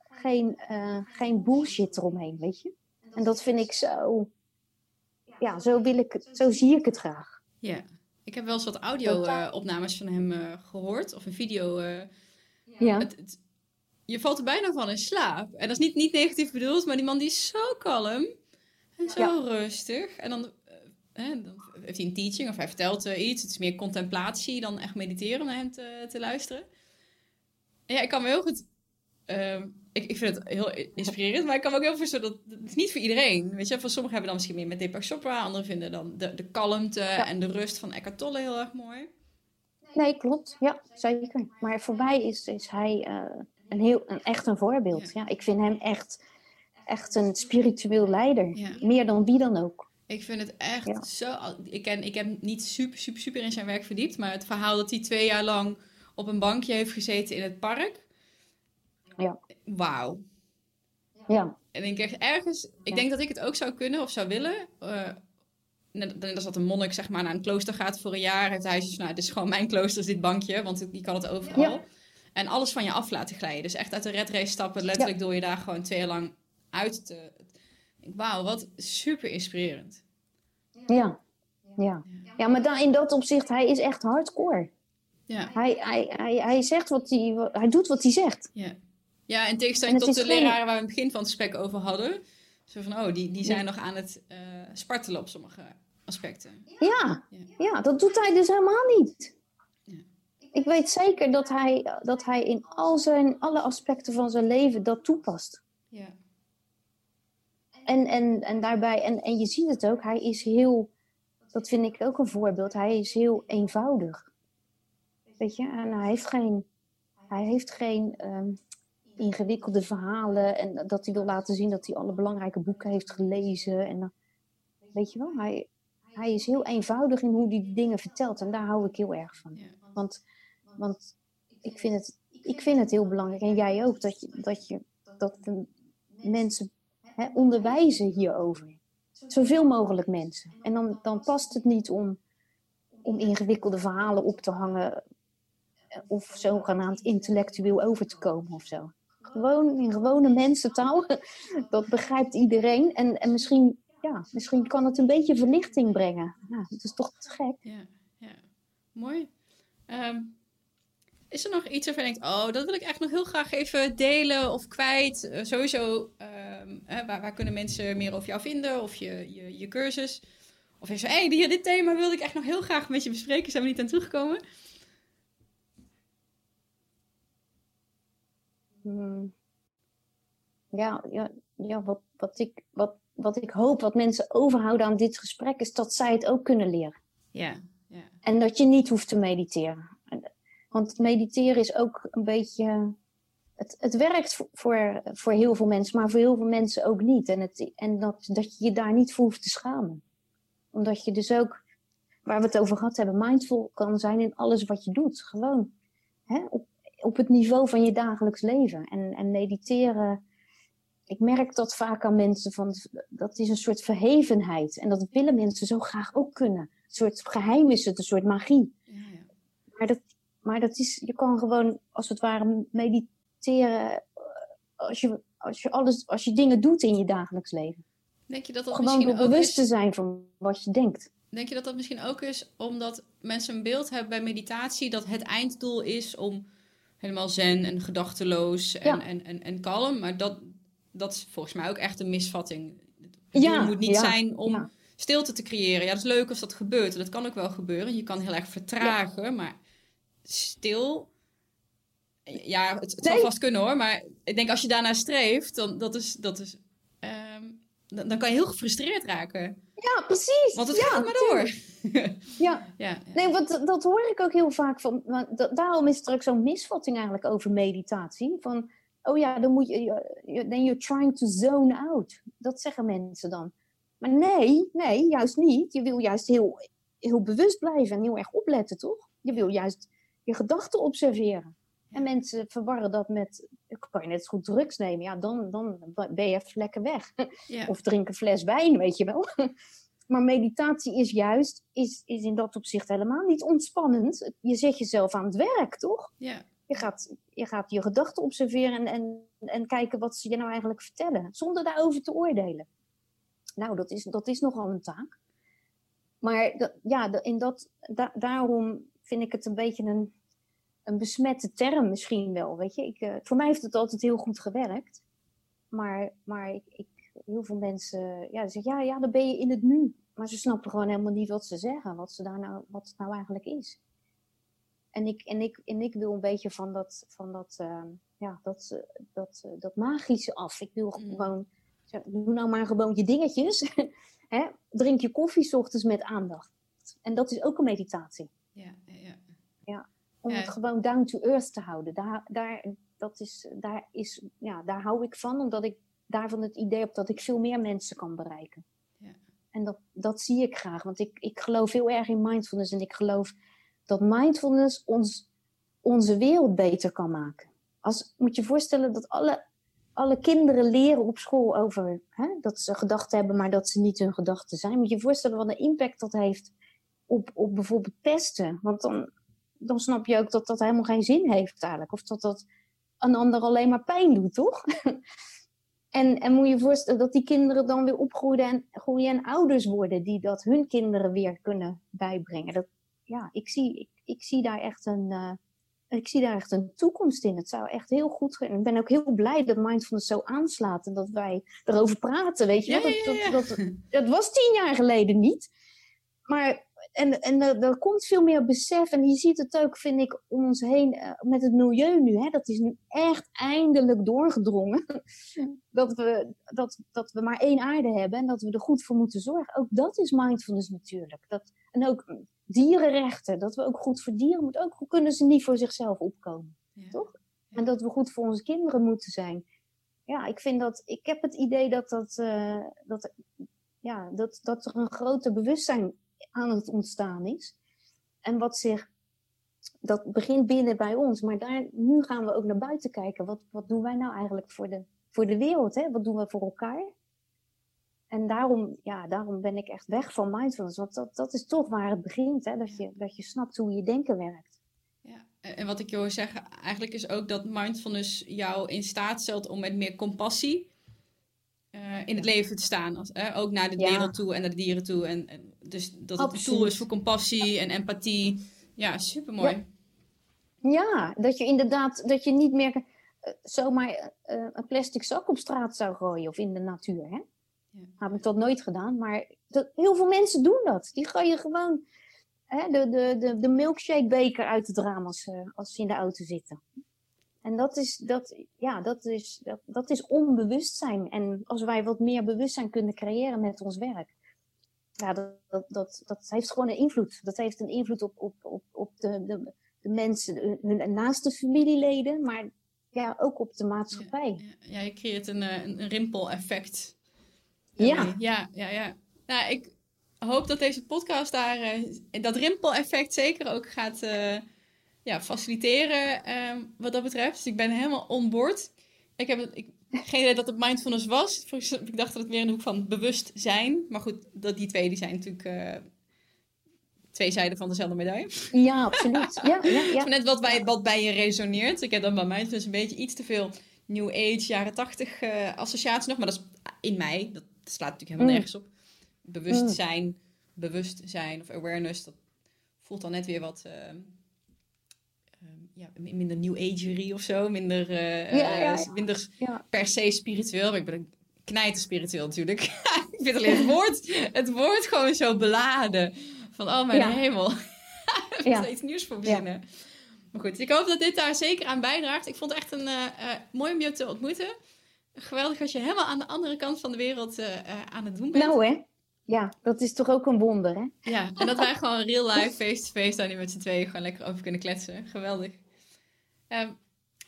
geen, uh, geen bullshit eromheen, weet je? En dat vind ik zo. Ja, zo, wil ik het, zo zie ik het graag. Ja, ik heb wel eens wat audio-opnames van hem uh, gehoord, of een video. Uh, ja. Het, het, je valt er bijna van in slaap. En dat is niet, niet negatief bedoeld, maar die man die is zo kalm en zo ja. rustig. En dan, dan, heeft hij een teaching of hij vertelt iets. Het is meer contemplatie dan echt mediteren om naar hem te, te luisteren. En ja, ik kan me heel goed Ehm, ik, ik vind het heel inspirerend, maar ik kan me ook heel voorstellen dat het is niet voor iedereen. Weet je, voor sommigen hebben dan misschien meer met Deepak Chopra, anderen vinden dan de, de kalmte en de rust van Eckhart Tolle heel erg mooi. Nee, klopt. Ja, zeker. Maar voor mij is, is hij uh, een heel, een, echt een voorbeeld. Ja. ja. ik vind hem echt, echt een spiritueel leider. Ja. Meer dan wie dan ook. Ik vind het echt zo... Ik, ken, ik heb niet super, super, super in zijn werk verdiept, maar het verhaal dat hij twee jaar lang op een bankje heeft gezeten in het park ja. Wauw. Ja. En ik echt ergens, ik denk dat ik het ook zou kunnen of zou willen. Uh, net als dat een monnik zeg maar naar een klooster gaat voor een jaar. Heeft hij nou, het is gewoon mijn klooster, dit bankje, want je kan het overal. Ja. En alles van je af laten glijden. Dus echt uit de redrace stappen, letterlijk ja. door je daar gewoon twee jaar lang uit te... Wauw, wat super inspirerend. Ja. Ja. ja, maar dan in dat opzicht, hij is echt hardcore. Ja. Hij, hij, hij, hij zegt wat hij, hij doet wat hij zegt. Ja. Ja, in tegenstelling tot de geen... leraren waar we in het begin van het gesprek over hadden. Zo van, oh, die, die zijn ja. nog aan het uh, spartelen op sommige aspecten. Ja. ja. Ja. dat doet hij dus helemaal niet. Ja. Ik weet zeker dat hij, dat hij in al zijn, alle aspecten van zijn leven dat toepast. Ja. En, en, en daarbij, en, en je ziet het ook, hij is heel, dat vind ik ook een voorbeeld, hij is heel eenvoudig. Weet je, en hij heeft geen, hij heeft geen um, ingewikkelde verhalen. En dat hij wil laten zien dat hij alle belangrijke boeken heeft gelezen. En dan, weet je wel, hij, hij is heel eenvoudig in hoe hij die dingen vertelt. En daar hou ik heel erg van. Want, want ik, vind het, ik vind het heel belangrijk, en jij ook, dat, je, dat, je, dat mensen hè, onderwijzen hierover. Zoveel mogelijk mensen. En dan, dan past het niet om, om ingewikkelde verhalen op te hangen of zogenaamd intellectueel over te komen of zo gewoon in gewone mensentaal. Dat begrijpt iedereen. En, en misschien, ja, misschien kan het een beetje verlichting brengen. Nou, dat is toch te gek. Ja, ja. mooi. Um, is er nog iets waarvan je denkt, oh, dat wil ik echt nog heel graag even delen of kwijt? Uh, sowieso, um, hè, waar, waar, kunnen mensen meer over jou vinden? Of je, je, je cursus? Of je zo, hé, hey, dit thema wilde ik echt nog heel graag met je bespreken. Zijn we niet aan teruggekomen? Hmm. Ja, ja, ja wat, wat, ik, wat, wat ik hoop, wat mensen overhouden aan dit gesprek, is dat zij het ook kunnen leren. Ja, ja. En dat je niet hoeft te mediteren. Want mediteren is ook een beetje. Het, het werkt voor, voor heel veel mensen, maar voor heel veel mensen ook niet. En, het, en dat, dat je je daar niet voor hoeft te schamen. Omdat je dus ook, waar we het over gehad hebben, mindful kan zijn in alles wat je doet. Gewoon hè, op, op het niveau van je dagelijks leven. En, en mediteren, ik merk dat vaak aan mensen van, dat is een soort verhevenheid. En dat willen mensen zo graag ook kunnen. Een soort geheim is het, een soort magie. Ja, ja. Maar, dat, maar dat is, je kan gewoon als het ware mediteren eh, als je, als je, alles, als je dingen doet in je dagelijks leven. Denk je dat dat gewoon door bewust is... te zijn van wat je denkt. Denk je dat dat misschien ook is omdat mensen een beeld hebben bij meditatie dat het einddoel is om helemaal zen en gedachteloos en, en, en, en kalm. Maar dat, dat is volgens mij ook echt een misvatting. Het ja, moet niet zijn om stilte te creëren. Ja, dat is leuk als dat gebeurt. Dat kan ook wel gebeuren. Je kan heel erg vertragen, maar stil... Ja, het, het zal vast kunnen hoor. Maar ik denk als je daarna streeft, dan dat is... Dat is dan, dan kan je heel gefrustreerd raken. Ja, precies. Want het ja, gaat maar door. ja. ja. Nee, want dat hoor ik ook heel vaak. Van, daarom is er ook zo'n misvatting eigenlijk over meditatie. Van, oh ja, dan moet je, then you're trying to zone out. Dat zeggen mensen dan. Maar nee, nee, juist niet. Je wil juist heel, heel bewust blijven en heel erg opletten, toch? Je wil juist je gedachten observeren. En mensen verwarren dat met, kan je net zo goed drugs nemen? Ja, dan, dan ben je even lekker weg. Of drink een fles wijn, weet je wel. Maar meditatie is juist, is, is in dat opzicht helemaal niet ontspannend. Je zet jezelf aan het werk, toch? Ja. Je gaat je, gaat je gedachten observeren en, en, en kijken wat ze je nou eigenlijk vertellen. Zonder daarover te oordelen. Nou, dat is, dat is nogal een taak. Maar ja, in dat, daarom vind ik het een beetje een, een besmette term misschien wel. Weet je? Ik, uh, voor mij heeft het altijd heel goed gewerkt. Maar, maar ik, ik heel veel mensen ja, zeggen, ja, ja, dan ben je in het nu. Maar ze snappen gewoon helemaal niet wat ze zeggen, wat, ze daar nou, wat het nou eigenlijk is. En ik, en ik, en ik wil een beetje van dat, van dat, uh, ja, dat, dat, dat magische af. Ik wil mm. gewoon, doe nou maar gewoon je dingetjes. Hè? Drink je koffie s ochtends met aandacht. En dat is ook een meditatie. Ja, ja. Ja om het gewoon down to earth te houden. Daar, daar, dat is, daar, is, ja, daar hou ik van, omdat ik daarvan het idee heb dat ik veel meer mensen kan bereiken. Ja. En dat, dat zie ik graag, want ik, ik geloof heel erg in mindfulness en ik geloof dat mindfulness ons, onze wereld beter kan maken. Als, moet je voorstellen dat alle, alle kinderen leren op school over hè, dat ze gedachten hebben, maar dat ze niet hun gedachten zijn. Moet je je voorstellen wat een impact dat heeft op, op bijvoorbeeld pesten. Want dan, dan snap je ook dat dat helemaal geen zin heeft eigenlijk. Of dat dat een ander alleen maar pijn doet, toch? En, en moet je voorstellen dat die kinderen dan weer opgroeien en, groeien en ouders worden die dat hun kinderen weer kunnen bijbrengen. Dat, ja, ik zie, ik, ik zie daar echt een, uh, ik zie daar echt een toekomst in. Het zou echt heel goed zijn. Ik ben ook heel blij dat Mindfulness zo aanslaat en dat wij erover praten. Weet je, ja, dat, dat, dat, dat, was tien jaar geleden niet. Maar en, en er, er, komt veel meer besef. En je ziet het ook, vind ik, om ons heen uh, met het milieu nu. Hè, dat is nu echt eindelijk doorgedrongen. dat, we, dat, dat we maar één aarde hebben en dat we er goed voor moeten zorgen. Ook dat is mindfulness natuurlijk. Dat, en ook dierenrechten. Dat we ook goed voor dieren moeten. Ook kunnen ze niet voor zichzelf opkomen. Ja. Toch? Ja. En dat we goed voor onze kinderen moeten zijn. Ja, ik vind dat. Ik heb het idee dat dat. Uh, dat ja, dat, dat er een groter bewustzijn aan het ontstaan is. En wat zich, dat begint binnen bij ons, maar daar, nu gaan we ook naar buiten kijken. Wat, wat doen wij nou eigenlijk voor de, voor de wereld? Hè? Wat doen we voor elkaar? En daarom, ja, daarom ben ik echt weg van mindfulness. Want dat, dat is toch waar het begint. Hè? Dat, je, dat je snapt hoe je denken werkt. Ja, en wat ik je wil zeggen, eigenlijk is ook dat mindfulness jou in staat stelt om met meer compassie uh, in het leven te staan. Als, ook naar de wereld toe en naar de dieren toe. En, en dus dat het een tool is voor compassie en empathie. Ja, supermooi. Ja. ja, dat je inderdaad, dat je niet meer uh, zomaar uh, een plastic zak op straat zou gooien of in de natuur. Hè? Ja. Heb ik dat nooit gedaan, maar dat, heel veel mensen doen dat. Die gooien gewoon hè, de, de, de, de milkshake beker uit het raam als, als ze in de auto zitten. En dat is, dat, ja, dat, is, dat, dat is onbewustzijn. En als wij wat meer bewustzijn kunnen creëren met ons werk, ja, dat, dat, dat, dat heeft gewoon een invloed. Dat heeft een invloed op, op, op, op de, de, de mensen, hun naaste familieleden, maar ja, ook op de maatschappij. Ja, ja, je creëert een, eh, een, een rimpel-effect. Ja. Ja, ja, ja. Nou, ik hoop dat deze podcast daar, uh, dat rimpel-effect zeker ook gaat, uh, ja, faciliteren um, wat dat betreft. Dus ik ben helemaal on board. Ik heb ik, geen idee dat het mindfulness was. Ik dacht dat het meer in de hoek van bewust zijn. Maar goed, dat die twee die zijn natuurlijk uh, twee zijden van dezelfde medaille. Ja, absoluut. Ja, ja, ja. net wat bij, wat bij je resoneert. Ik heb dan bij mindfulness een beetje iets te veel New Age, jaren tachtig uh, associatie nog. Maar dat is in mij. Dat slaat natuurlijk helemaal mm. nergens op. Bewustzijn, mm. bewustzijn of awareness. Dat voelt dan net weer wat... Uh, ja, minder new agery of zo. Minder, uh, ja, uh, minder per se spiritueel. Maar ik ben een knijter spiritueel natuurlijk. ik vind alleen het woord, het woord gewoon zo beladen. Van oh mijn hemel. ik moet er iets nieuws voor verzinnen. Maar goed, ik hoop dat dit daar zeker aan bijdraagt. Ik vond het echt een uh, mooi om je te ontmoeten. Geweldig als je helemaal aan de andere kant van de wereld aan het doen bent. Nou hè. Ja, dat is toch ook een wonder, hè? Ja, en dat wij gewoon real life, face-to-face, daar nu met z'n tweeën gewoon lekker over kunnen kletsen. Geweldig. Um,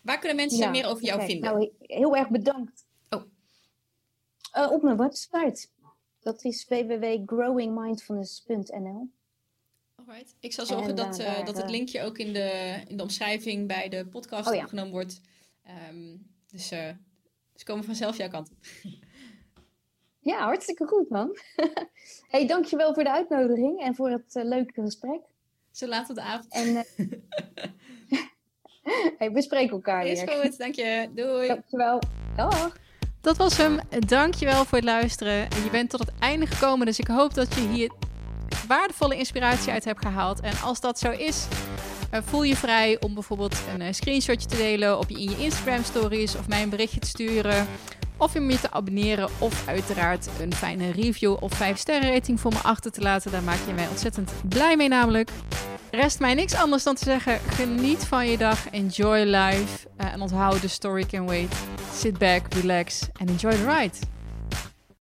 waar kunnen mensen meer over jou vinden? Nou, heel erg bedankt. Oh. Uh, op mijn website. Dat is www.growingmindfulness.nl. Alright. Ik zal zorgen dat, uh, dat het linkje ook in de, in de omschrijving bij de podcast oh, opgenomen wordt. Um, dus uh, ze komen vanzelf jouw kant op. Ja, hartstikke goed man. hey, dankjewel voor de uitnodiging en voor het uh, leuke gesprek. Zo laat op de avond. En, uh... hey, we spreken elkaar Is goed, dank je. Doei. Dankjewel. Dag. Dat was hem. Dankjewel voor het luisteren. Je bent tot het einde gekomen, dus ik hoop dat je hier waardevolle inspiratie uit hebt gehaald. En als dat zo is, eh, voel je vrij om bijvoorbeeld een eh, screenshotje te delen op je, in je Instagram stories of mij een berichtje te sturen. Of om je te abonneren of uiteraard een fijne review of 5 sterren rating voor me achter te laten. Daar maak je mij ontzettend blij mee namelijk. Rest mij niks anders dan te zeggen: geniet van je dag, enjoy life. Uh, en onthoud de story can wait. Sit back, relax and enjoy the ride.